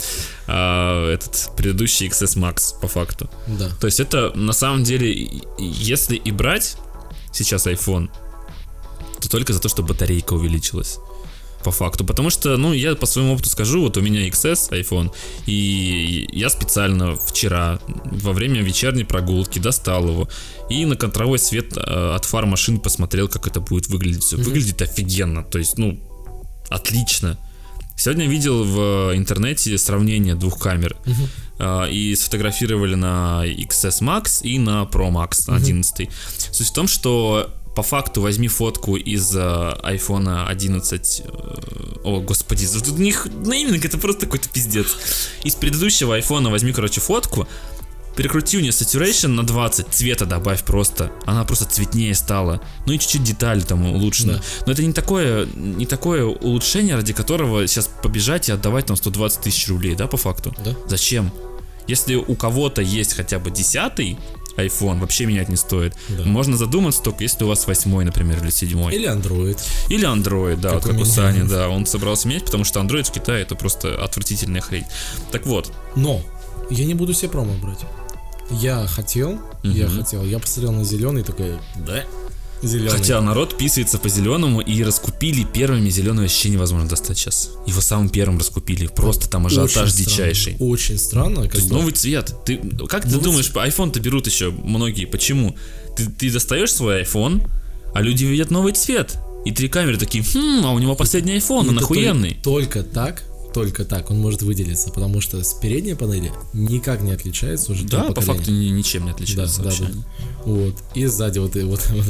а, этот предыдущий XS Max, по факту. Да. То есть это на самом деле, если и брать сейчас iPhone, то только за то, что батарейка увеличилась. По факту. Потому что, ну, я по своему опыту скажу, вот у меня XS iPhone, и я специально вчера во время вечерней прогулки достал его и на контровой свет э, от фар машин посмотрел, как это будет выглядеть. Всё Выглядит офигенно. То есть, ну, отлично. Сегодня видел в интернете сравнение двух камер. А, И сфотографировали на XS Max и на Pro Max 11. Суть в том, что по факту возьми фотку из э, iPhone 11. э, О, господи, у них нейминг это просто какой-то пиздец. Из предыдущего iPhone возьми, короче, фотку. Перекрути у нее saturation на 20, цвета добавь просто. Она просто цветнее стала. Ну и чуть-чуть детали там улучшены. Да. Но это не такое, не такое улучшение, ради которого сейчас побежать и отдавать там 120 тысяч рублей, да, по факту? Да. Зачем? Если у кого-то есть хотя бы десятый iPhone, вообще менять не стоит. Да. Можно задуматься только если у вас восьмой, например, или седьмой. Или Android. Или Android, да, Как вот у как у. Сани, да, он собрался менять, потому что Android в Китае это просто отвратительная хрень. Так вот, Но я не буду себе промо брать. Я хотел, я Мгм. хотел, я посмотрел на зеленый такой, да, зеленый. хотя народ писается по зеленому и раскупили первыми зеленое вообще невозможно достать сейчас. Его самым первым раскупили, просто там ажиотаж Очень дичайший. странно, Очень странно. как То есть новый цвет. Ты, как ты Новый думаешь, iPhone-то берут еще многие. Почему? Ты, ты достаешь свой iPhone, а люди видят новый цвет. И три камеры такие, хм, а у него последний iPhone, он охуенный. Только, только так, только так он может выделиться, потому что с передней панели никак не отличается уже Да, по факту ни- ничем не Да, отличается да, вообще. да. Вот. И сзади вот, и вот, (laughs) вот,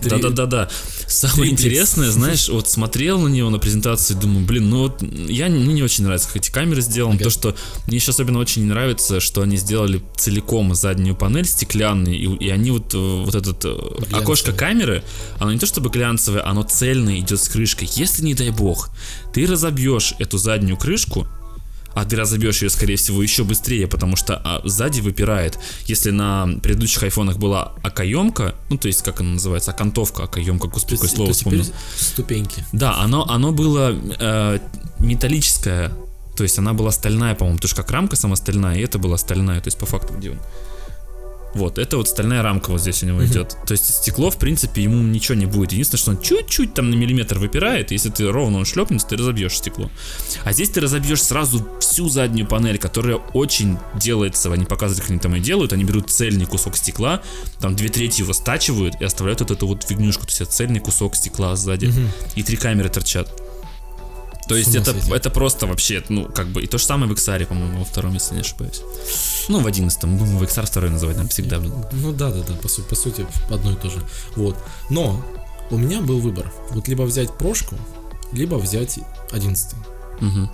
три- Да, да, да, да. Самое три интересное, знаешь, вот смотрел на него на презентацию и думаю, блин, ну вот я мне не очень нравится, как эти камеры сделаны. Ага. То, что мне еще особенно очень не нравится, что они сделали целиком заднюю панель стеклянной, и, и они вот, э, вот этот э, Глянцевый. окошко камеры, оно не то чтобы глянцевое, оно цельное идет с крышкой. Если, не дай бог, ты разобьешь эту заднюю крышку, а ты разобьешь ее, скорее всего, еще быстрее, потому что а, сзади выпирает. Если на предыдущих айфонах была окоемка, ну, то есть, как она называется, окантовка, окоемка, господи, какое слово вспомнил. ступеньки. Да, оно, оно было э, металлическое, то есть она была стальная, по-моему, потому что как рамка сама стальная, и это была стальная, то есть по факту где он? Вот, это вот стальная рамка вот здесь у него идет. То есть стекло, в принципе, ему ничего не будет. Единственное, что он чуть-чуть там на миллиметр выпирает. Если ты ровно он шлепнется, ты разобьешь стекло. А здесь ты разобьешь сразу всю заднюю панель, которая очень делается. Они показывают, как они там и делают. Они берут цельный кусок стекла, там две трети его стачивают и оставляют вот эту вот фигнюшку. То есть это цельный кусок стекла сзади. И три камеры торчат. То есть это, сойти. это просто вообще, ну, как бы, и то же самое в XR, по-моему, во втором, если не ошибаюсь. Ну, в одиннадцатом, будем в XR второй называть, нам всегда. Ну да, да, да, по, су- по сути одно и то же. Вот. Но у меня был выбор. Вот либо взять прошку, либо взять 11. Мгм.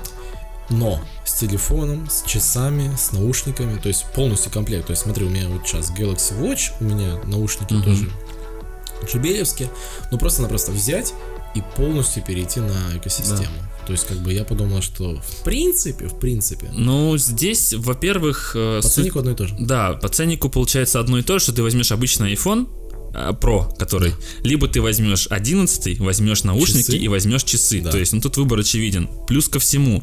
Но с телефоном, с часами, с наушниками, то есть полностью комплект. То есть смотри, у меня вот сейчас Galaxy Watch, у меня наушники Мгм. тоже джибелевские. Ну просто-напросто взять и полностью перейти на экосистему. То есть как бы я подумал, что в принципе, в принципе, Ну, здесь, во-первых, э, по суть- ценнику одно и то же. Да, по ценнику получается одно и то, же, что ты возьмешь обычный iPhone, а, Pro, который, либо ты возьмешь 11, возьмешь наушники Часы. и возьмешь часы. Да. То есть, ну тут выбор очевиден. Плюс ко всему,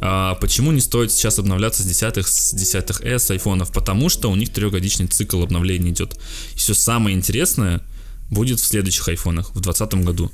а, почему не стоит сейчас обновляться с 10 с 10 S айфонов? Потому что у них трехгодичный цикл обновления идет. И все самое интересное будет в следующих айфонах, в 2020 году.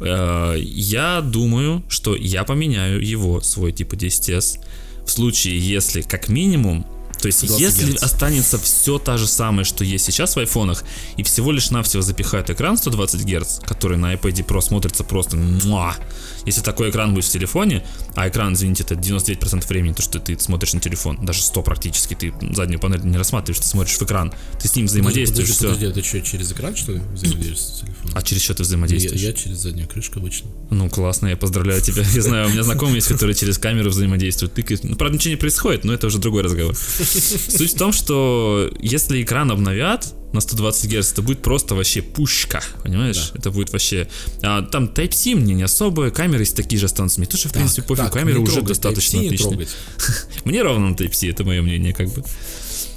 Я думаю, что я поменяю его, свой типа 10s, в случае, если как минимум то есть, 20 если Гц. останется все то же самое, что есть сейчас в айфонах, и всего лишь навсего запихают экран 120 Гц, который на iPad Pro смотрится просто муа. Если такой экран будет в телефоне, а экран, извините, это 99% времени, то, что ты смотришь на телефон, даже 100 практически, ты заднюю панель не рассматриваешь, ты смотришь в экран, ты с ним взаимодействуешь, подожди, все. подожди, ты что, через экран что ли взаимодействуешь с телефоном? А через что ты я, взаимодействуешь? я через заднюю крышку обычно. Ну, классно, я поздравляю тебя. Я знаю, у меня знакомые есть, (laughs) которые через камеру взаимодействуют. Тыкают. Ну, правда, ничего не происходит, но это уже другой разговор. Суть в том, что если экран обновят на 120 Гц, это будет просто вообще пушка, понимаешь? Это будет вообще... А, там Type-C мне не особо, камеры есть такие же останутся. Мне тоже, в принципе, пофиг, так, камеры уже достаточно отличные. (laughs) Мне ровно на Type-C, это мое мнение, как бы.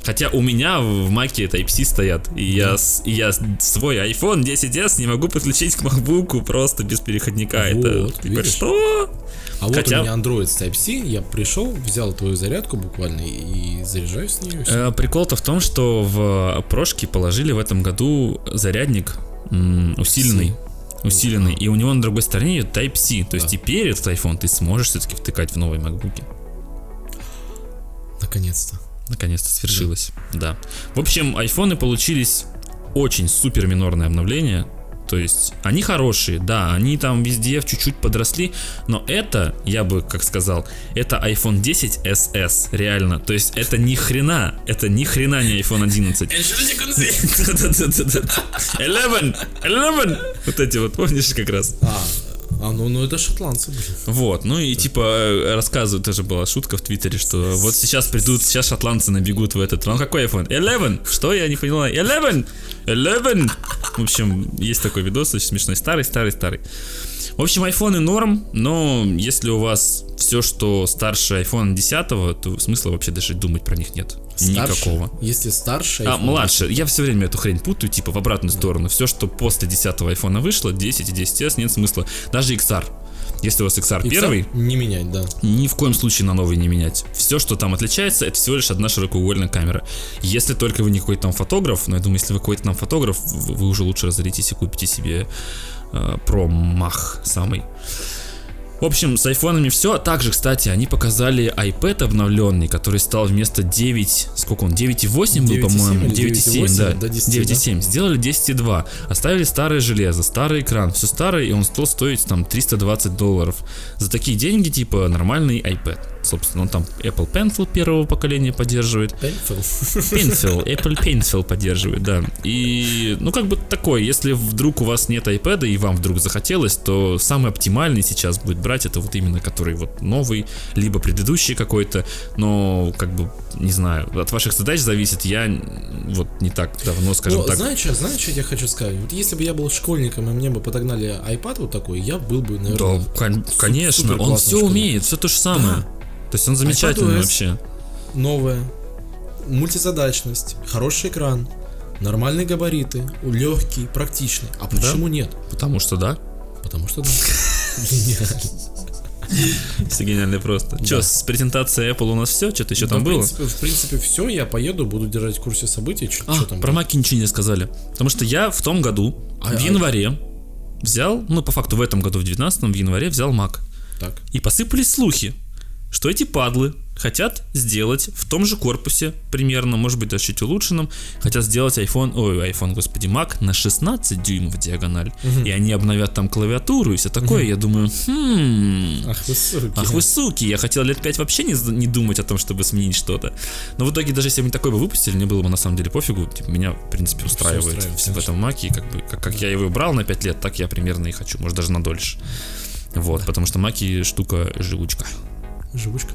Хотя у меня в маке Type-C стоят, и я, и я свой iPhone 10s не могу подключить к MacBook просто без переходника. это Вот, типа, видишь? что? А вот Хотя- у меня Android с Type-C, я пришел, взял твою зарядку буквально и заряжаюсь с нее. Э, Прикол-то в том, что в прошке положили в этом году зарядник м, усиленный. Усиленный. И у него на другой стороне Type-C. То есть Да. теперь этот iPhone ты сможешь все-таки втыкать в новые MacBook. Наконец-то. Наконец-то свершилось. Да. В общем, айфоны получились очень супер минорное обновление. То есть они хорошие, да, они там везде чуть-чуть подросли, но это, я бы как сказал, это iPhone 10 SS, реально. То есть это ни хрена, это ни хрена не iPhone 11. (laughs) Да-да-да-да-да. 11, 11. Вот эти вот, помнишь как раз? А, ну, ну это шотландцы, блин. Вот, ну и типа э, рассказывают, тоже была шутка в Твиттере, что вот сейчас придут, сейчас шотландцы набегут в этот. Ну какой iPhone? 11! Что я не поняла? 11! 11! В общем, есть такой видос, очень смешной, старый, старый, старый. В общем, айфоны норм, но если у вас все, что старше iPhone 10, то смысла вообще даже думать про них нет. Старше? Никакого. Если старше... А, iPhone младше. Я все время эту хрень путаю, типа в обратную сторону. Все, что после 10 айфона вышло, 10 и 10s, нет смысла. Даже XR. Если у вас XR, XR первый, Не менять, да. ни в коем случае на новый не менять. Все, что там отличается, это всего лишь одна широкоугольная камера. Если только вы не какой-то там фотограф, но я думаю, если вы какой-то там фотограф, вы уже лучше разоритесь и купите себе э, Mach самый. В общем, с айфонами все. Также, кстати, они показали iPad обновленный, который стал вместо 9, сколько он, 9.8 был, 9.7 по-моему, или 9.7, да, до 10, 9.7. Сделали 10.2, оставили старое железо, старый экран, все старое, и он стал стоить там 320 долларов. За такие деньги, типа, нормальный iPad. Собственно, он там Apple Pencil первого поколения поддерживает. Pencil. Pencil, (laughs) Apple Pencil поддерживает, да. И, ну, как бы такое, если вдруг у вас нет iPad и вам вдруг захотелось, то самый оптимальный сейчас будет брать это вот именно который вот новый, либо предыдущий какой-то, но, как бы, не знаю, от ваших задач зависит, я вот не так давно, скажем Ну, так, знаешь что, знаешь, что я хочу сказать? Вот если бы я был школьником, и мне бы подогнали iPad вот такой, я был бы, наверное... Да, кон- конечно, он все школьник. умеет, все то же самое. То есть он замечательный iPadOS. вообще. новое, мультизадачность, хороший экран, нормальные габариты, легкий, практичный. А почему нет? Потому что да. Потому что да. Все гениально просто. Че, с презентацией Apple у нас все? Что-то еще там Да, было? В принципе, в принципе, все, я поеду, буду держать в курсе событий, что А, там. про маки ничего не рассказали. Потому что я в том году, А- в а- январе, взял, ну, по факту в этом году, в 19 в январе взял Mac. Так. И посыпались слухи, что эти падлы хотят сделать в том же корпусе, примерно, может быть, даже чуть улучшенном, хотят сделать iPhone, ой, iPhone, господи, Mac на 16 дюймов диагональ. И они обновят там клавиатуру и все такое. Я думаю, хм, Ах вы суки. Ах вы суки, я хотел лет 5 вообще не, не думать о том, чтобы сменить что-то. Но в итоге, даже если бы они такой бы выпустили, мне было бы на самом деле пофигу. Типа, меня, в принципе, устраивает, устраивает, в, в этом маке. И как, бы, как, как я его брал на 5 лет, так я примерно и хочу. Может, даже на дольше. Вот, потому что маки штука живучка. Живучка.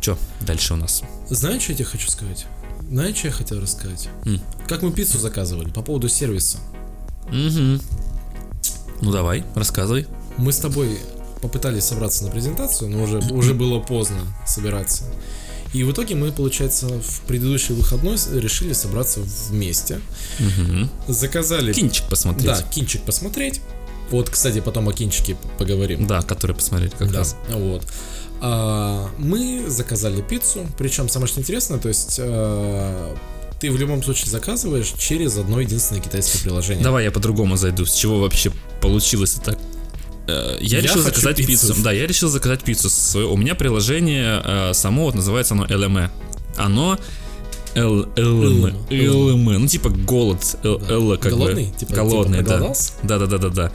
Че, дальше у нас? Знаешь, что я тебе хочу сказать? Знаешь, что я хотел рассказать? М. Как мы пиццу заказывали по поводу сервиса. Угу. Ну давай, рассказывай. Мы с тобой попытались собраться на презентацию, но уже, уже было поздно собираться. И в итоге мы, получается, в предыдущий выходной решили собраться вместе. Угу. Заказали... Кинчик посмотреть. Да, кинчик посмотреть. Вот, кстати, потом о кинчике поговорим. Да, который посмотреть как Да, раз. вот. А, мы заказали пиццу, причем самое что интересное, то есть а, ты в любом случае заказываешь через одно единственное китайское приложение. Давай я по-другому зайду. С чего вообще получилось это так? Э, Я, Я решил заказать пиццу. пиццу. Да, я решил заказать пиццу. У меня приложение э, само вот называется оно LME. Оно Л- LME. LME. Ну, типа голод. Л-. Л как Голодный? бы. Типа- Голодный, типа да. Да, да, да, да, да.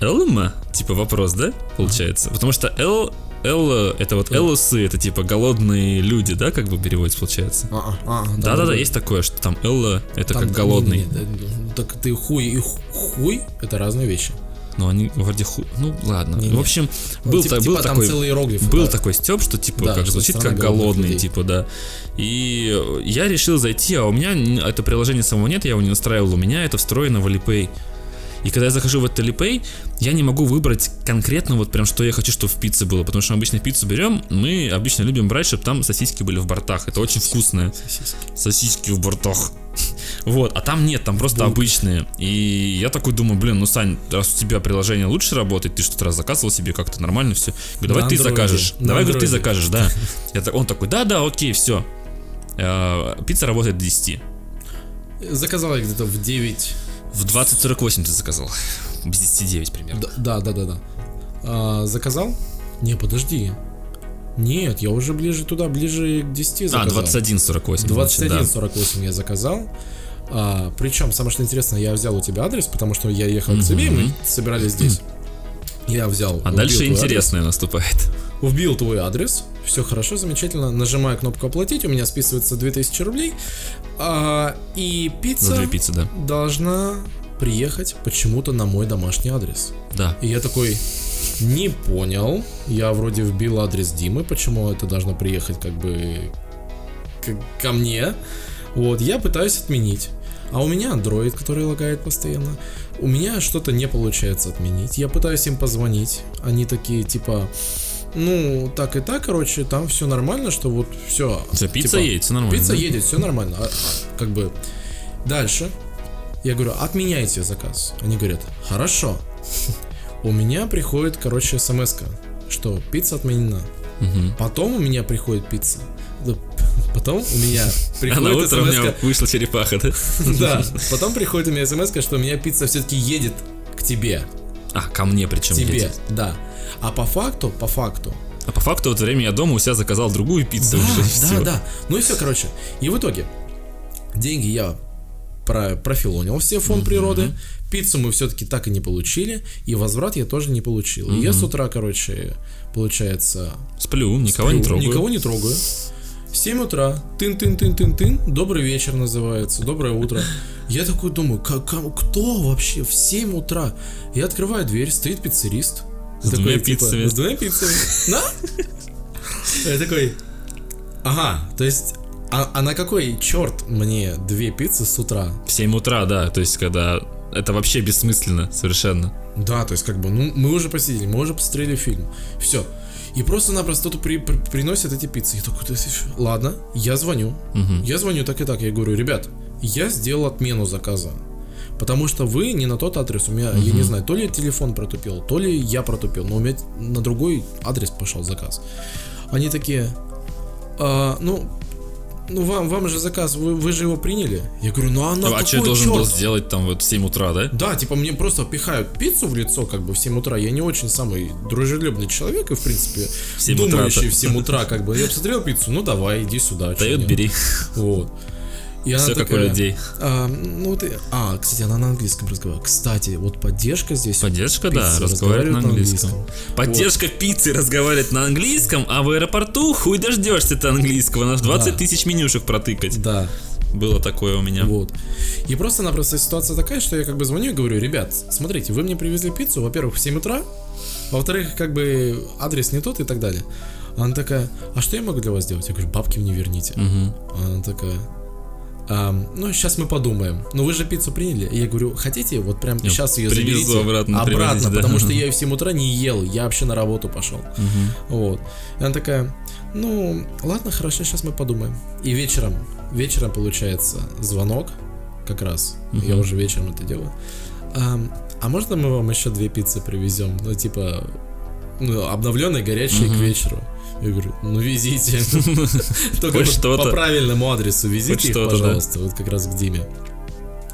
LME, типа вопрос, да, получается? Потому что Л Л это вот ЛСы, это типа голодные люди, да, как бы переводится, получается? А, а, а, Да, да, да, есть такое, что там Л это как голодный. не, не, не, ну, так ты хуй и ху- хуй это разные вещи. Но они вроде ху... Ну ладно. Не-не. В общем, Ну, был, типа- та- был типа такой. целый иероглиф. Был да. такой степ, что типа Да, как что звучит как голодный, людей. типа, да. И я решил зайти, а у меня это приложение самого нет, я его не настраивал, у меня это встроено в Alipay. И когда я захожу в этот Alipay, я не могу выбрать конкретно вот прям, что я хочу, чтобы в пицце было. Потому что мы обычно пиццу берем, мы обычно любим брать, чтобы там сосиски были в бортах. Это очень вкусное. Сосиски. Сосиски в бортах. (laughs) Вот, а там нет, там просто Булка. обычные. И я такой думаю, блин, ну, Сань, раз у тебя приложение лучше работает, ты что-то раз заказывал себе как-то нормально все. Говорю, давай На ты андроиде. закажешь. На давай, говорю, ты закажешь, да. (laughs) Я он такой, да, да, окей, все. Пицца работает до 10. Заказал я где-то в 9. В 20.48 ты заказал. Без 10.9 примерно. Да, да, да, да. А, заказал? Не, подожди. Нет, я уже ближе туда, ближе к 10 А, заказал. 21.48. значит, да. 21.48 я заказал. А, причем, самое что интересное, я взял у тебя адрес, потому что я ехал к тебе, и мы собирались здесь. Я взял. А дальше интересное наступает. адрес, вбил твой адрес, все хорошо, замечательно. Нажимаю кнопку оплатить, у меня списывается 2000 рублей. А, и пицца две пиццы, да. должна приехать почему-то на мой домашний адрес. Да. И я такой, не понял. Я вроде вбил адрес Димы, почему это должно приехать как бы к- ко мне. Вот, я пытаюсь отменить. А у меня Android, который лагает постоянно. У меня что-то не получается отменить. Я пытаюсь им позвонить. Они такие, типа, ну, так и так, короче, там все нормально, что вот все. За пицца едет, всё нормально. Пицца да? едет, все нормально. А, а, как бы дальше. Я говорю, отменяйте заказ. Они говорят, хорошо. У меня приходит, короче, смс что пицца отменена. Потом у меня приходит пицца. Потом у меня А (laughs) на приходит утро у меня вышла черепаха, да? (laughs) Да, потом приходит у меня смс что у меня пицца все-таки едет к тебе. А, ко мне причем Тебе, едет. да. А по факту, по факту, А по факту в это время я дома у себя заказал другую пиццу Да, уже. да, (laughs) всё. да. Ну и все, короче. И в итоге деньги я про профилонил все фонд природы. Пиццу мы все-таки так и не получили. И возврат я тоже не получил. И я с утра, короче, получается... Сплю, никого не сплю, трогаю. Никого не трогаю. В 7 утра, тын-тын-тын-тын-тын, добрый вечер называется, доброе утро. Я такой думаю, как- кто вообще в 7 утра? Я открываю дверь, стоит пиццерист. С Такой, двумя типа, пиццами. С двумя пиццами. (laughs) На? Я такой, ага, то есть, а, а на какой черт мне две пиццы с утра? В 7 утра, да, то есть когда это вообще бессмысленно совершенно. Да, то есть как бы, ну, мы уже посидели, мы уже посмотрели фильм. Все. И просто-напросто тут при- при- приносят эти пиццы. Я такой, «Да ты чё?» ладно, я звоню. Мгм. Я звоню так и так, я говорю, ребят, я сделал отмену заказа. Потому что вы не на тот адрес. У меня, я не знаю, то ли телефон протупил, то ли я протупил, но у меня на другой адрес пошел заказ. Они такие, «А, ну, ну вам, вам же заказ, вы, вы же его приняли? Я говорю, ну а на а какой что я должен был чёрт?» сделать там вот в 7 утра, да? Да, типа мне просто пихают пиццу в лицо, как бы в 7 утра. Я не очень самый дружелюбный человек, и в принципе, В 7 думающий утра-то. в 7 утра, как бы. Я посмотрел пиццу, ну давай, иди сюда. Дает, бери. Вот. И Все как у такая, людей. «А, ну ты. А, кстати, она на английском разговаривает. Кстати, вот поддержка здесь. Поддержка, да, разговаривает на разговаривает на английском. Поддержка пиццы разговаривает на английском, а в аэропорту хуй дождешься ты английского. Надо 20 Да. тысяч менюшек протыкать. Да, Было такое у меня. вот. И просто-напросто ситуация такая, что я как бы звоню и говорю, ребят, смотрите, вы мне привезли пиццу, во-первых, в 7 утра, во-вторых, как бы адрес не тот и так далее. Она такая, а что я могу для вас сделать? Я говорю, бабки мне верните. Мгм. Она такая, «Ам, ну, сейчас мы подумаем. Ну, вы же пиццу приняли. И я говорю, хотите, вот прям Я сейчас ее заберите. обратно, Обратно, да. потому что (laughs) я ее в 7 утра не ел. Я вообще на работу пошел. Вот. И она такая, ну, ладно, хорошо, сейчас мы подумаем. И вечером, вечером получается звонок, как раз. Я Мгм. уже вечером это делаю. «Ам, а можно мы вам еще две пиццы привезем? Ну, типа, ну, обновленные, горячие к Мгм. вечеру. Я говорю, ну везите. (laughs) Только по правильному адресу везите их, пожалуйста, вот как раз к Диме.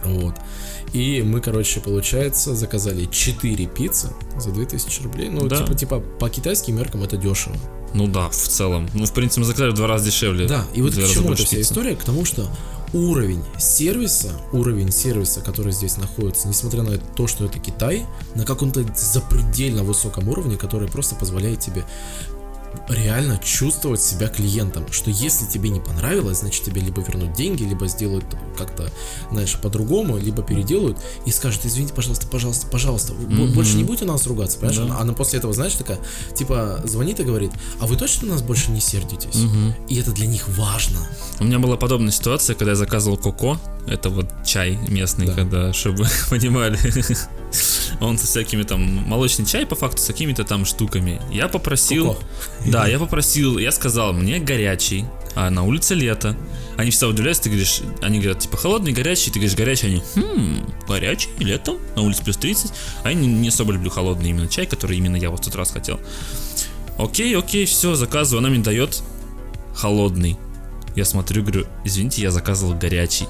Вот. И мы, короче, получается, заказали 4 пиццы за 2000 рублей. Ну, Да. типа, типа, по китайским меркам это дешево. Ну да, в целом. Ну, в принципе, мы заказали в два раза дешевле. Да, и вот к чему эта вся пиццы. история? К тому, что уровень сервиса, уровень сервиса, который здесь находится, несмотря на то, что это Китай, на каком-то запредельно высоком уровне, который просто позволяет тебе реально чувствовать себя клиентом, что если тебе не понравилось, значит тебе либо вернут деньги, либо сделают как-то, знаешь, по-другому, либо переделают и скажут, извините, пожалуйста, пожалуйста, пожалуйста, бо- больше не будете у нас ругаться, понимаешь? Да. Она, после этого, знаешь, такая, типа, звонит и говорит, а вы точно на нас больше не сердитесь? И это для них важно. У меня была подобная ситуация, когда я заказывал коко. Это вот чай местный, Да. когда, чтобы (laughs) понимали. Он со всякими там молочный чай, по факту, с какими-то там штуками. Я попросил. Коко. Да, я попросил, я сказал, мне горячий, а на улице лето. Они всегда удивляются, ты говоришь, они говорят, типа, холодный, горячий, ты говоришь, горячий, они, хм, горячий, летом, на улице плюс 30. А я не, не особо люблю холодный именно чай, который именно я вот в тот раз хотел. Окей, окей, все, заказываю, она мне дает холодный. Я смотрю, говорю, извините, я заказывал горячий.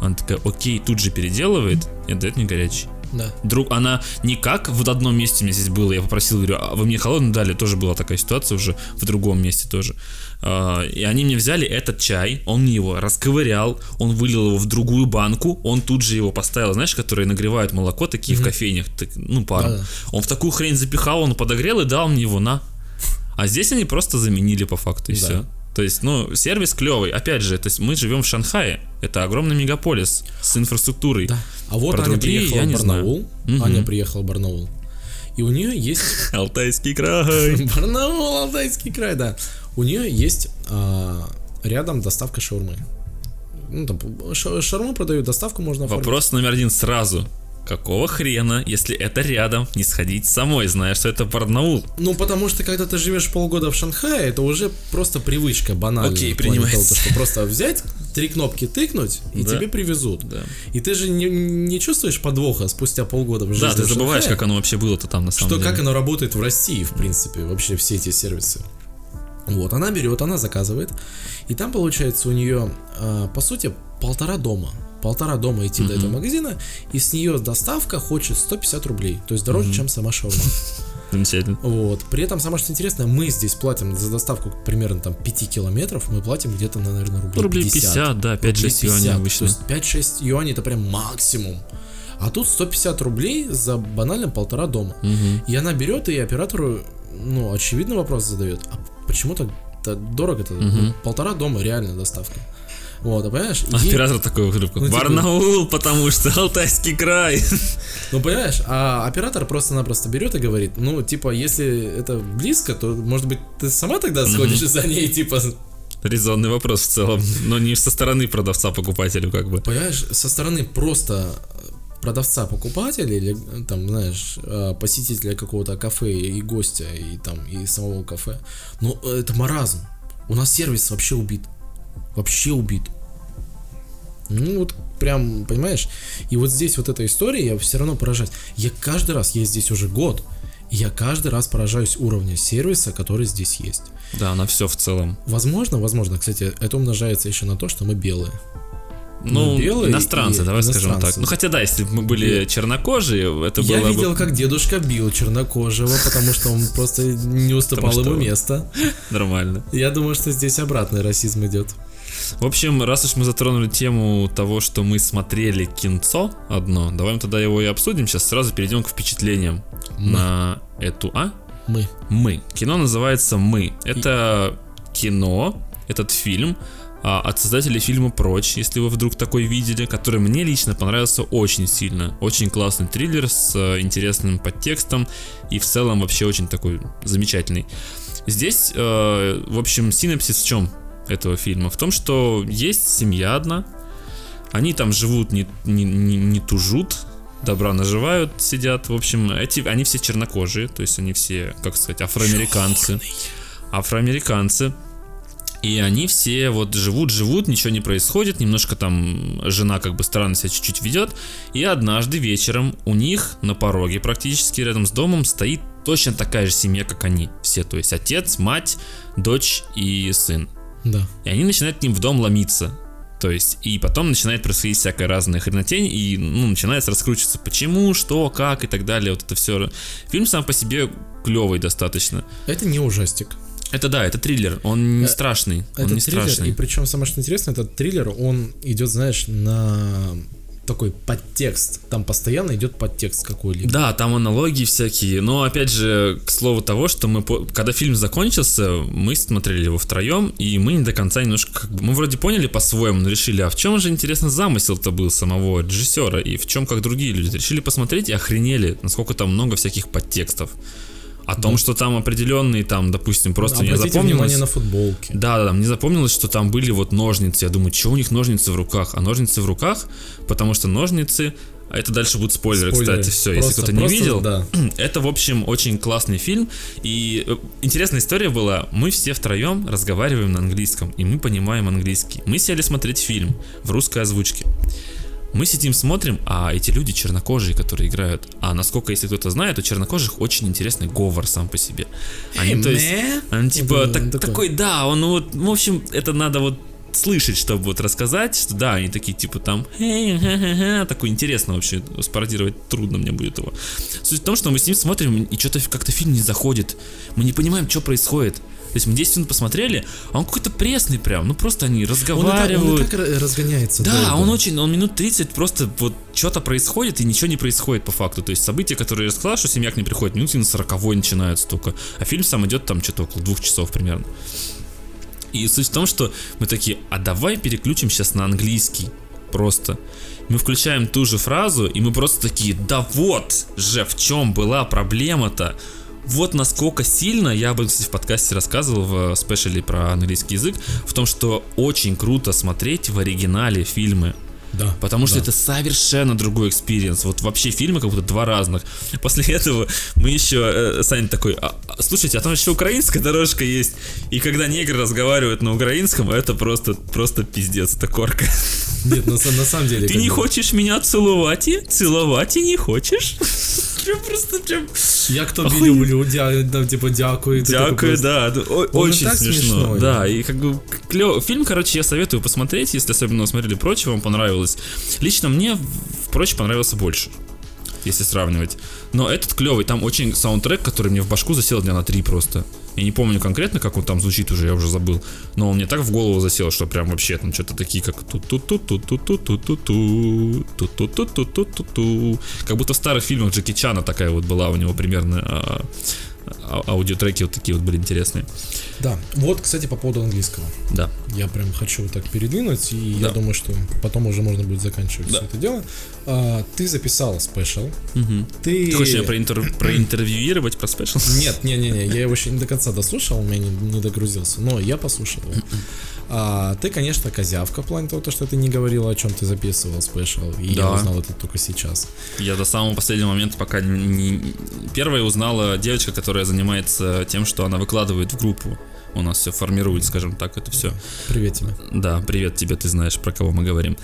Она такая, окей, тут же переделывает и дает мне горячий. Да. Друг, она не как в одном месте у меня здесь было, я попросил, говорю, а вы мне холодный дали, тоже была такая ситуация уже в другом месте тоже. А, И они мне взяли этот чай, он мне его расковырял, он вылил его в другую банку, он тут же его поставил, знаешь, которые нагревают молоко, такие в кофейнях, так, ну паром. Да-да. Он в такую хрень запихал, он подогрел и дал мне его на. А здесь они просто заменили по факту и Да. все. То есть, ну, сервис клевый. Опять же, то есть мы живем в Шанхае. Это огромный мегаполис с инфраструктурой. Да. А вот Про Аня другие приехала я не знаю. Барнаул. Мгм. Аня приехала в Барнаул. И у нее есть (laughs) Алтайский край. (laughs) Барнаул, Алтайский край, да. У нее есть а, рядом доставка шаурмы. Ну, там ша- шаурму продают, доставку можно оформить. Вопрос номер один сразу. Какого хрена, если это рядом, не сходить самой, зная, что это Барнаул? Ну, потому что когда ты живешь полгода в Шанхае, это уже просто привычка банальная. Окей, плане того, принимается. что просто взять, три кнопки тыкнуть, и Да. тебе привезут. Да. И ты же не, не чувствуешь подвоха спустя полгода в жизни Да, ты забываешь, Шанхае, как оно вообще было-то там на самом что деле. как оно работает в России, в принципе, вообще все эти сервисы. Вот, она берет, она заказывает, и там получается у нее, а, по сути, полтора дома. Полтора дома идти до этого магазина, и с нее доставка хочет 150 рублей, то есть дороже, чем сама шаурма. (laughs) Замечательно. Вот. При этом самое что интересное, мы здесь платим за доставку примерно там 5 километров, мы платим где-то, наверное, рублей, рублей 50. 50, да, 5-6 Рублей юаней 50. обычно. То есть 5-6 юаней это прям максимум. А тут 150 рублей за банально полтора дома. Мгм. И она берет и оператору, ну, очевидный вопрос задает. А почему так, так дорого-то? Ну, полтора дома реально доставка. Вот, а понимаешь? А Оператор такой в трубку. Ну, типа- Барнаул, потому что Алтайский край. Ну, понимаешь, а оператор просто-напросто берет и говорит, ну, типа, если это близко, то, может быть, ты сама тогда сходишь за ней, типа, Резонный вопрос в целом, но не со стороны продавца покупателю как бы. Понимаешь, со стороны просто продавца покупателя или там, знаешь, э, посетителя какого-то кафе и гостя и там и самого кафе. Ну, это маразм. У нас сервис вообще убит. Вообще убит. Ну вот прям, понимаешь? И вот здесь вот эта история, я все равно поражаюсь. Я каждый раз, я здесь уже год, и я каждый раз поражаюсь уровню сервиса, который здесь есть. Да, на все в целом. Возможно, возможно, кстати, это умножается еще на то, что мы белые. Ну, белые иностранцы, и давай скажем иностранцы. так. Ну, хотя да, если бы мы были И- чернокожие, это Я было видел, бы как дедушка бил чернокожего, потому что он просто не уступал ему место. (laughs) нормально. Я думаю, что здесь обратный расизм идет. В общем, раз уж мы затронули тему того, что мы смотрели кинцо одно, давай мы тогда его и обсудим. Сейчас сразу перейдем к впечатлениям на эту... А? Мы. Мы. Кино называется «Мы». Это кино, этот фильм а, от создателей фильма «Прочь», если вы вдруг такой видели, который мне лично понравился очень сильно. Очень классный триллер с э, интересным подтекстом и в целом вообще очень такой замечательный. Здесь, э, в общем, синопсис в чем этого фильма? В том, что есть семья одна, они там живут, не, не, не, не тужут, добра наживают, сидят. В общем, эти, они все чернокожие, то есть они все, как сказать, афроамериканцы. Афроамериканцы. И они все вот живут-живут, ничего не происходит, немножко там жена как бы странно себя чуть-чуть ведет. И однажды вечером у них на пороге практически рядом с домом стоит точно такая же семья, как они. Все, то есть отец, мать, дочь и сын. Да. И они начинают к ним в дом ломиться. То есть, и потом начинает происходить всякая разная хренотень, и ну, начинается раскручиваться почему, что, как и так далее. Вот это все. Фильм сам по себе клевый достаточно. Это не ужастик. Это да, это триллер. Он не Э, страшный. Это он не триллер, страшный. и причем самое что интересно, этот триллер, он идет, знаешь, на такой подтекст. Там постоянно идет подтекст какой-либо. Да, там аналогии всякие, но опять же, к слову того, что мы, когда фильм закончился, мы смотрели его втроем, и мы не до конца немножко, как бы, мы вроде поняли по-своему, но решили, а в чем же, интересно, замысел-то был самого режиссера, и в чем, как другие люди, решили посмотреть и охренели, насколько там много всяких подтекстов. О том, что там определенные, там, допустим, просто Обратите запомнилось... внимание на футболки. Да, да, да, мне запомнилось, что там были вот ножницы. Я думаю, что у них ножницы в руках? А ножницы в руках, потому что ножницы. А это дальше будут спойлеры, Спойлеры. кстати, все. Если Просто- кто-то не видел, да. (clears throat) это, в общем, очень классный фильм. И э, интересная история была: мы все втроем разговариваем на английском, и мы понимаем английский. Мы сели смотреть фильм в русской озвучке. Мы сидим, смотрим, а эти люди чернокожие, которые играют. А насколько, если кто-то знает, у чернокожих очень интересный говор сам по себе. Они, Hey, то есть, man. он типа Вот, так- такой. такой, да, он вот, в общем, это надо вот слышать, чтобы вот рассказать, что да, они такие типа там, такой интересно вообще, спародировать трудно мне будет его. Суть в том, что мы с ним смотрим, и что-то как-то фильм не заходит, мы не понимаем, что происходит. То есть мы 10 минут посмотрели, а он какой-то пресный прям, ну просто они Он и так, разговаривают. он и так ра- разгоняется. Да, долго. он очень, он минут 30 просто вот что-то происходит и ничего не происходит по факту. То есть события, которые я рассказал, что семья к ним приходит, минут на 40 начинаются только. А фильм сам идет там что-то около двух часов примерно. И суть в том, что мы такие, а давай переключим сейчас на английский. Просто. Мы включаем ту же фразу, и мы просто такие, да вот же в чем была проблема-то. Вот насколько сильно, я об этом, кстати, в подкасте рассказывал в special е про английский язык, в том, что очень круто смотреть в оригинале фильмы. Да. Потому что да. это совершенно другой experience. Вот вообще фильмы как будто два разных. (laughs) После этого мы еще, э, Саня такой, «А, а, слушайте, а там еще украинская дорожка есть. И когда негры разговаривают на украинском, это просто, просто пиздец, это корка. Нет, на, на самом деле. Ты не бы, хочешь меня целовать и целовать и не хочешь? (laughs) Прям просто прям... Я кто Охуенно. люблю, дя, да, типа дякую. ты такой Дякую, просто- да, о- очень так смешно. смешной. Да, и как бы клево. Фильм, короче, я советую посмотреть, если особенно вы смотрели прочее, вам понравилось. Лично мне в- прочее понравился больше, если сравнивать. Но этот клевый, там очень саундтрек, который мне в башку засел дня на три просто. Я не помню конкретно, как он там звучит уже, я уже забыл. Но он мне так в голову засел, что прям вообще там что-то такие, как ту ту ту ту ту ту ту ту ту ту ту ту ту ту ту Как будто в старых фильмах Джеки Чана такая вот была у него примерно а, аудиотреки вот такие вот были интересные. Да. Вот, кстати, по поводу английского. Да. Я прям хочу вот так передвинуть, и Да. я думаю, что потом уже можно будет заканчивать Да. все это дело. А, ты записал спешл. Мгм. Ты... Ты хочешь меня проинтер- проинтервьюировать про special? Нет, не, не, не, я его еще не до конца дослушал, у меня не, не догрузился, но я послушал его. А, ты, конечно, козявка в плане того, то, что ты не говорил, о чем ты записывал special, и я Да. узнал это только сейчас. Я до самого последнего момента пока не... не- Первая узнала девочка, которая занимается тем, что она выкладывает в группу. У нас все формирует, скажем так, это все. Привет тебе. Да, привет тебе, ты знаешь, про кого мы говорим.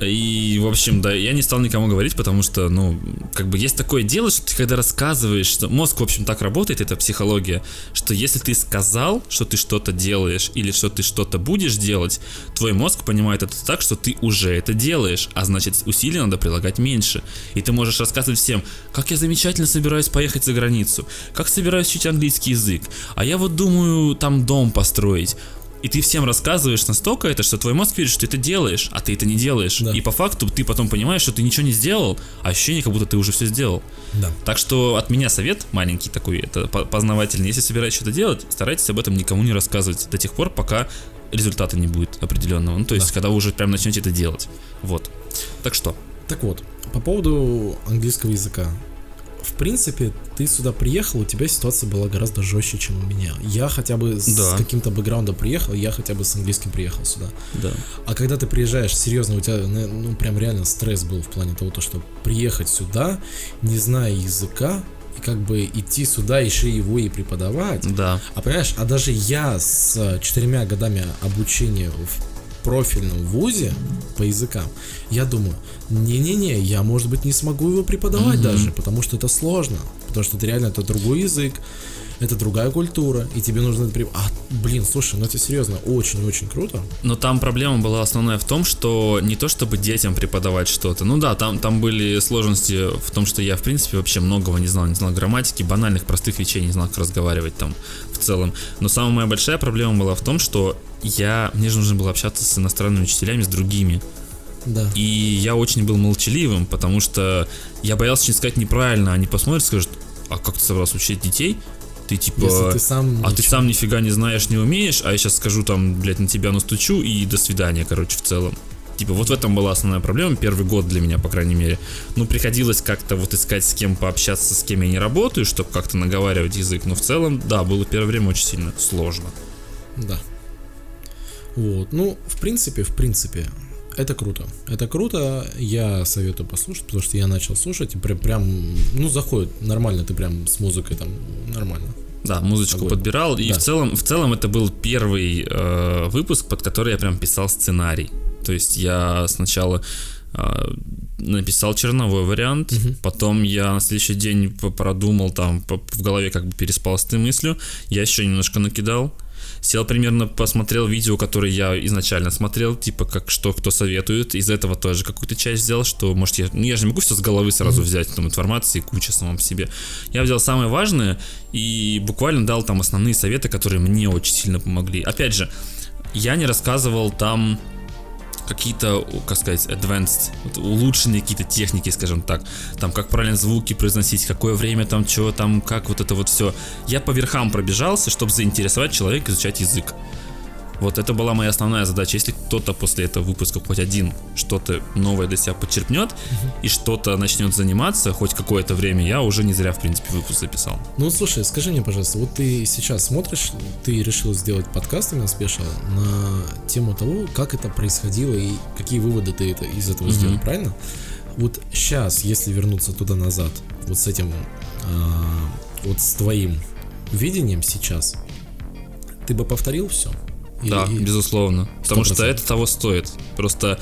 И, в общем, да, я не стал никому говорить, потому что, ну, как бы есть такое дело, что ты когда рассказываешь, что мозг, в общем, так работает, это психология, что если ты сказал, что ты что-то делаешь или что ты что-то будешь делать, твой мозг понимает это так, что ты уже это делаешь, а значит, усилий надо прилагать меньше. И ты можешь рассказывать всем, как я замечательно собираюсь поехать за границу, как собираюсь учить английский язык, а я вот думаю там дом построить. И ты всем рассказываешь настолько это, что твой мозг верит, что ты это делаешь, а ты это не делаешь. Да. И по факту ты потом понимаешь, что ты ничего не сделал, а ощущение, как будто ты уже все сделал. Да. Так что от меня совет маленький такой, это по- познавательный. Если собираетесь что-то делать, старайтесь об этом никому не рассказывать до тех пор, пока результата не будет определенного. Ну, то есть, Да. когда вы уже прям начнете это делать. Вот. Так что, Так вот, по поводу английского языка. В принципе, ты сюда приехал, у тебя ситуация была гораздо жестче, чем у меня. Я хотя бы с Да. каким-то бэкграундом приехал, я хотя бы с английским приехал сюда. да. А когда ты приезжаешь, серьезно, у тебя, ну, ну, прям реально стресс был в плане того, то, что приехать сюда, не зная языка, и как бы идти сюда, еще его и преподавать. Да. А понимаешь, а даже я с э, четырьмя годами обучения в профильном вузе по языкам, я думаю, не-не-не, я, может быть, не смогу его преподавать Мгм. даже, потому что это сложно. потому что это реально это другой язык, это другая культура, и тебе нужно... А, блин, слушай, ну это серьезно, очень-очень круто. Но там проблема была основная в том, что не то чтобы детям преподавать что-то. Ну да, там, там были сложности в том, что я, в принципе, вообще многого не знал. Не знал грамматики, банальных, простых вещей, не знал, как разговаривать там в целом. Но самая моя большая проблема была в том, что я, мне же нужно было общаться с иностранными учителями, с другими. Да. И я очень был молчаливым, потому что я боялся что сказать неправильно. Они посмотрят и скажут, а как ты собрался учить детей? Ты типа... Если ты сам... А ты ничего- сам нифига не знаешь, не умеешь, а я сейчас скажу там, блядь, на тебя настучу и до свидания, короче, в целом. Типа, вот в этом была основная проблема, первый год для меня, по крайней мере. Ну, приходилось как-то вот искать с кем пообщаться, с кем я не работаю, чтобы как-то наговаривать язык. Но в целом, да, было первое время очень сильно сложно. Да. Вот. Ну, в принципе, в принципе, это круто. Это круто, я советую послушать, потому что я начал слушать, и прям, прям ну, заходит нормально, ты прям с музыкой там нормально. Да, музычку Огонь. подбирал. И Да. в целом, в целом это был первый э, выпуск, под который я прям писал сценарий. То есть я сначала э, написал черновой вариант, потом я на следующий день продумал там в голове как бы переспал с этой мыслью, я еще немножко накидал. Сел примерно, посмотрел видео, которые я изначально смотрел, типа как что кто советует. Из этого тоже какую-то часть взял, что может я, ну я же не могу все с головы сразу взять, там информации куча самом себе. Я взял самое важное и буквально дал там основные советы, которые мне очень сильно помогли. Опять же, я не рассказывал там какие-то, как сказать, advanced, вот улучшенные какие-то техники, скажем так, там, как правильно звуки произносить, какое время там, что там, как вот это вот все. Я по верхам пробежался, чтобы заинтересовать человека изучать язык. Вот это была моя основная задача. Если кто-то после этого выпуска хоть один что-то новое для себя подчерпнет и что-то начнет заниматься хоть какое-то время, я уже не зря, в принципе, выпуск записал. Ну, слушай, скажи мне, пожалуйста, вот ты сейчас смотришь, ты решил сделать подкаст именно спешл на тему того, как это происходило и какие выводы ты это, из этого сделал, правильно? Вот сейчас, если вернуться туда-назад, вот с этим, а, вот с твоим видением сейчас, ты бы повторил все? Да, безусловно. Потому что 100%. это того стоит. Просто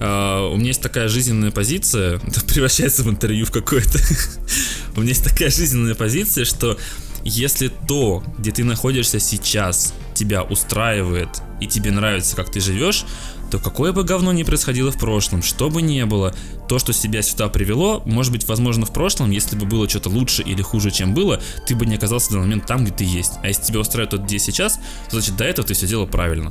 а, у меня есть такая жизненная позиция, (laughs) это превращается в интервью в какое-то. (laughs) у меня есть такая жизненная позиция, что если то, где ты находишься сейчас, тебя устраивает и тебе нравится, как ты живешь, то какое бы говно ни происходило в прошлом, что бы ни было, то, что себя сюда привело, может быть, возможно, в прошлом, если бы было что-то лучше или хуже, чем было, ты бы не оказался данный момент там, где ты есть. А если тебя устраивает тот, где сейчас, то значит до этого ты все делал правильно.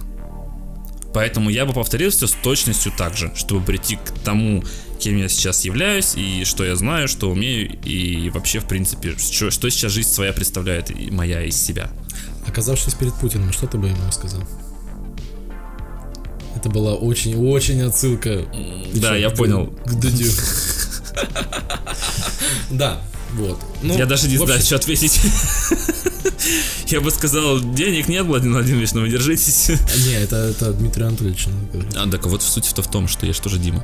Поэтому я бы повторил все с точностью так же, чтобы прийти к тому, кем я сейчас являюсь, и что я знаю, что умею, и вообще, в принципе, что, что сейчас жизнь своя представляет, и моя из себя. Оказавшись перед Путиным, что ты бы ему сказал? Это была очень-очень отсылка. Да, я понял. К Дудю. (laughs) Да, вот. Ну, я даже не знаю, что ответить. (laughs) Я бы сказал, денег нет, Владимир Владимирович, но вы держитесь. Не, это, это Дмитрий Анатольевич. А, так вот суть-то в том, что я же тоже Дима.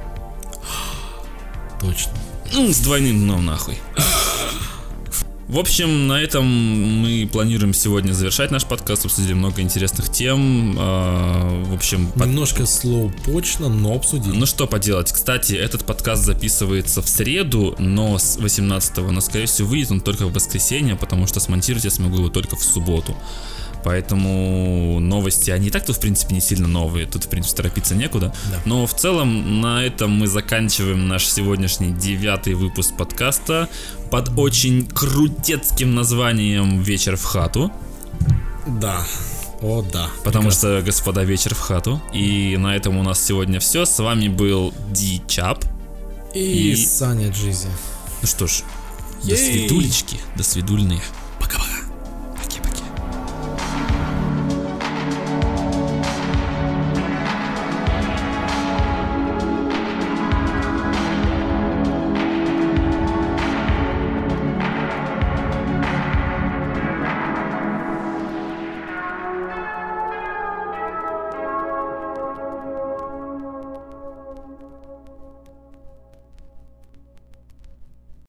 Точно. Ну, с двойным дном нахуй. В общем, на этом мы планируем сегодня завершать наш подкаст, обсудили много интересных тем. а, В общем, под- Немножко слоу-почно, но обсудили. ну что поделать. Кстати, этот подкаст записывается в среду, но с 18 но скорее всего выйдет он только в воскресенье, потому что смонтировать я смогу его только в субботу. Поэтому новости, они и так-то, в принципе, не сильно новые. Тут, в принципе, торопиться некуда. Да. Но в целом на этом мы заканчиваем наш сегодняшний девятый выпуск подкаста под очень крутецким названием «Вечер в хату». Да. О, да. Потому Прекрасно. что, господа, вечер в хату. И на этом у нас сегодня все. С вами был Ди Чап. И, и- Саня Джизи. Ну что ж, до Ей! свидулечки, до свидульные.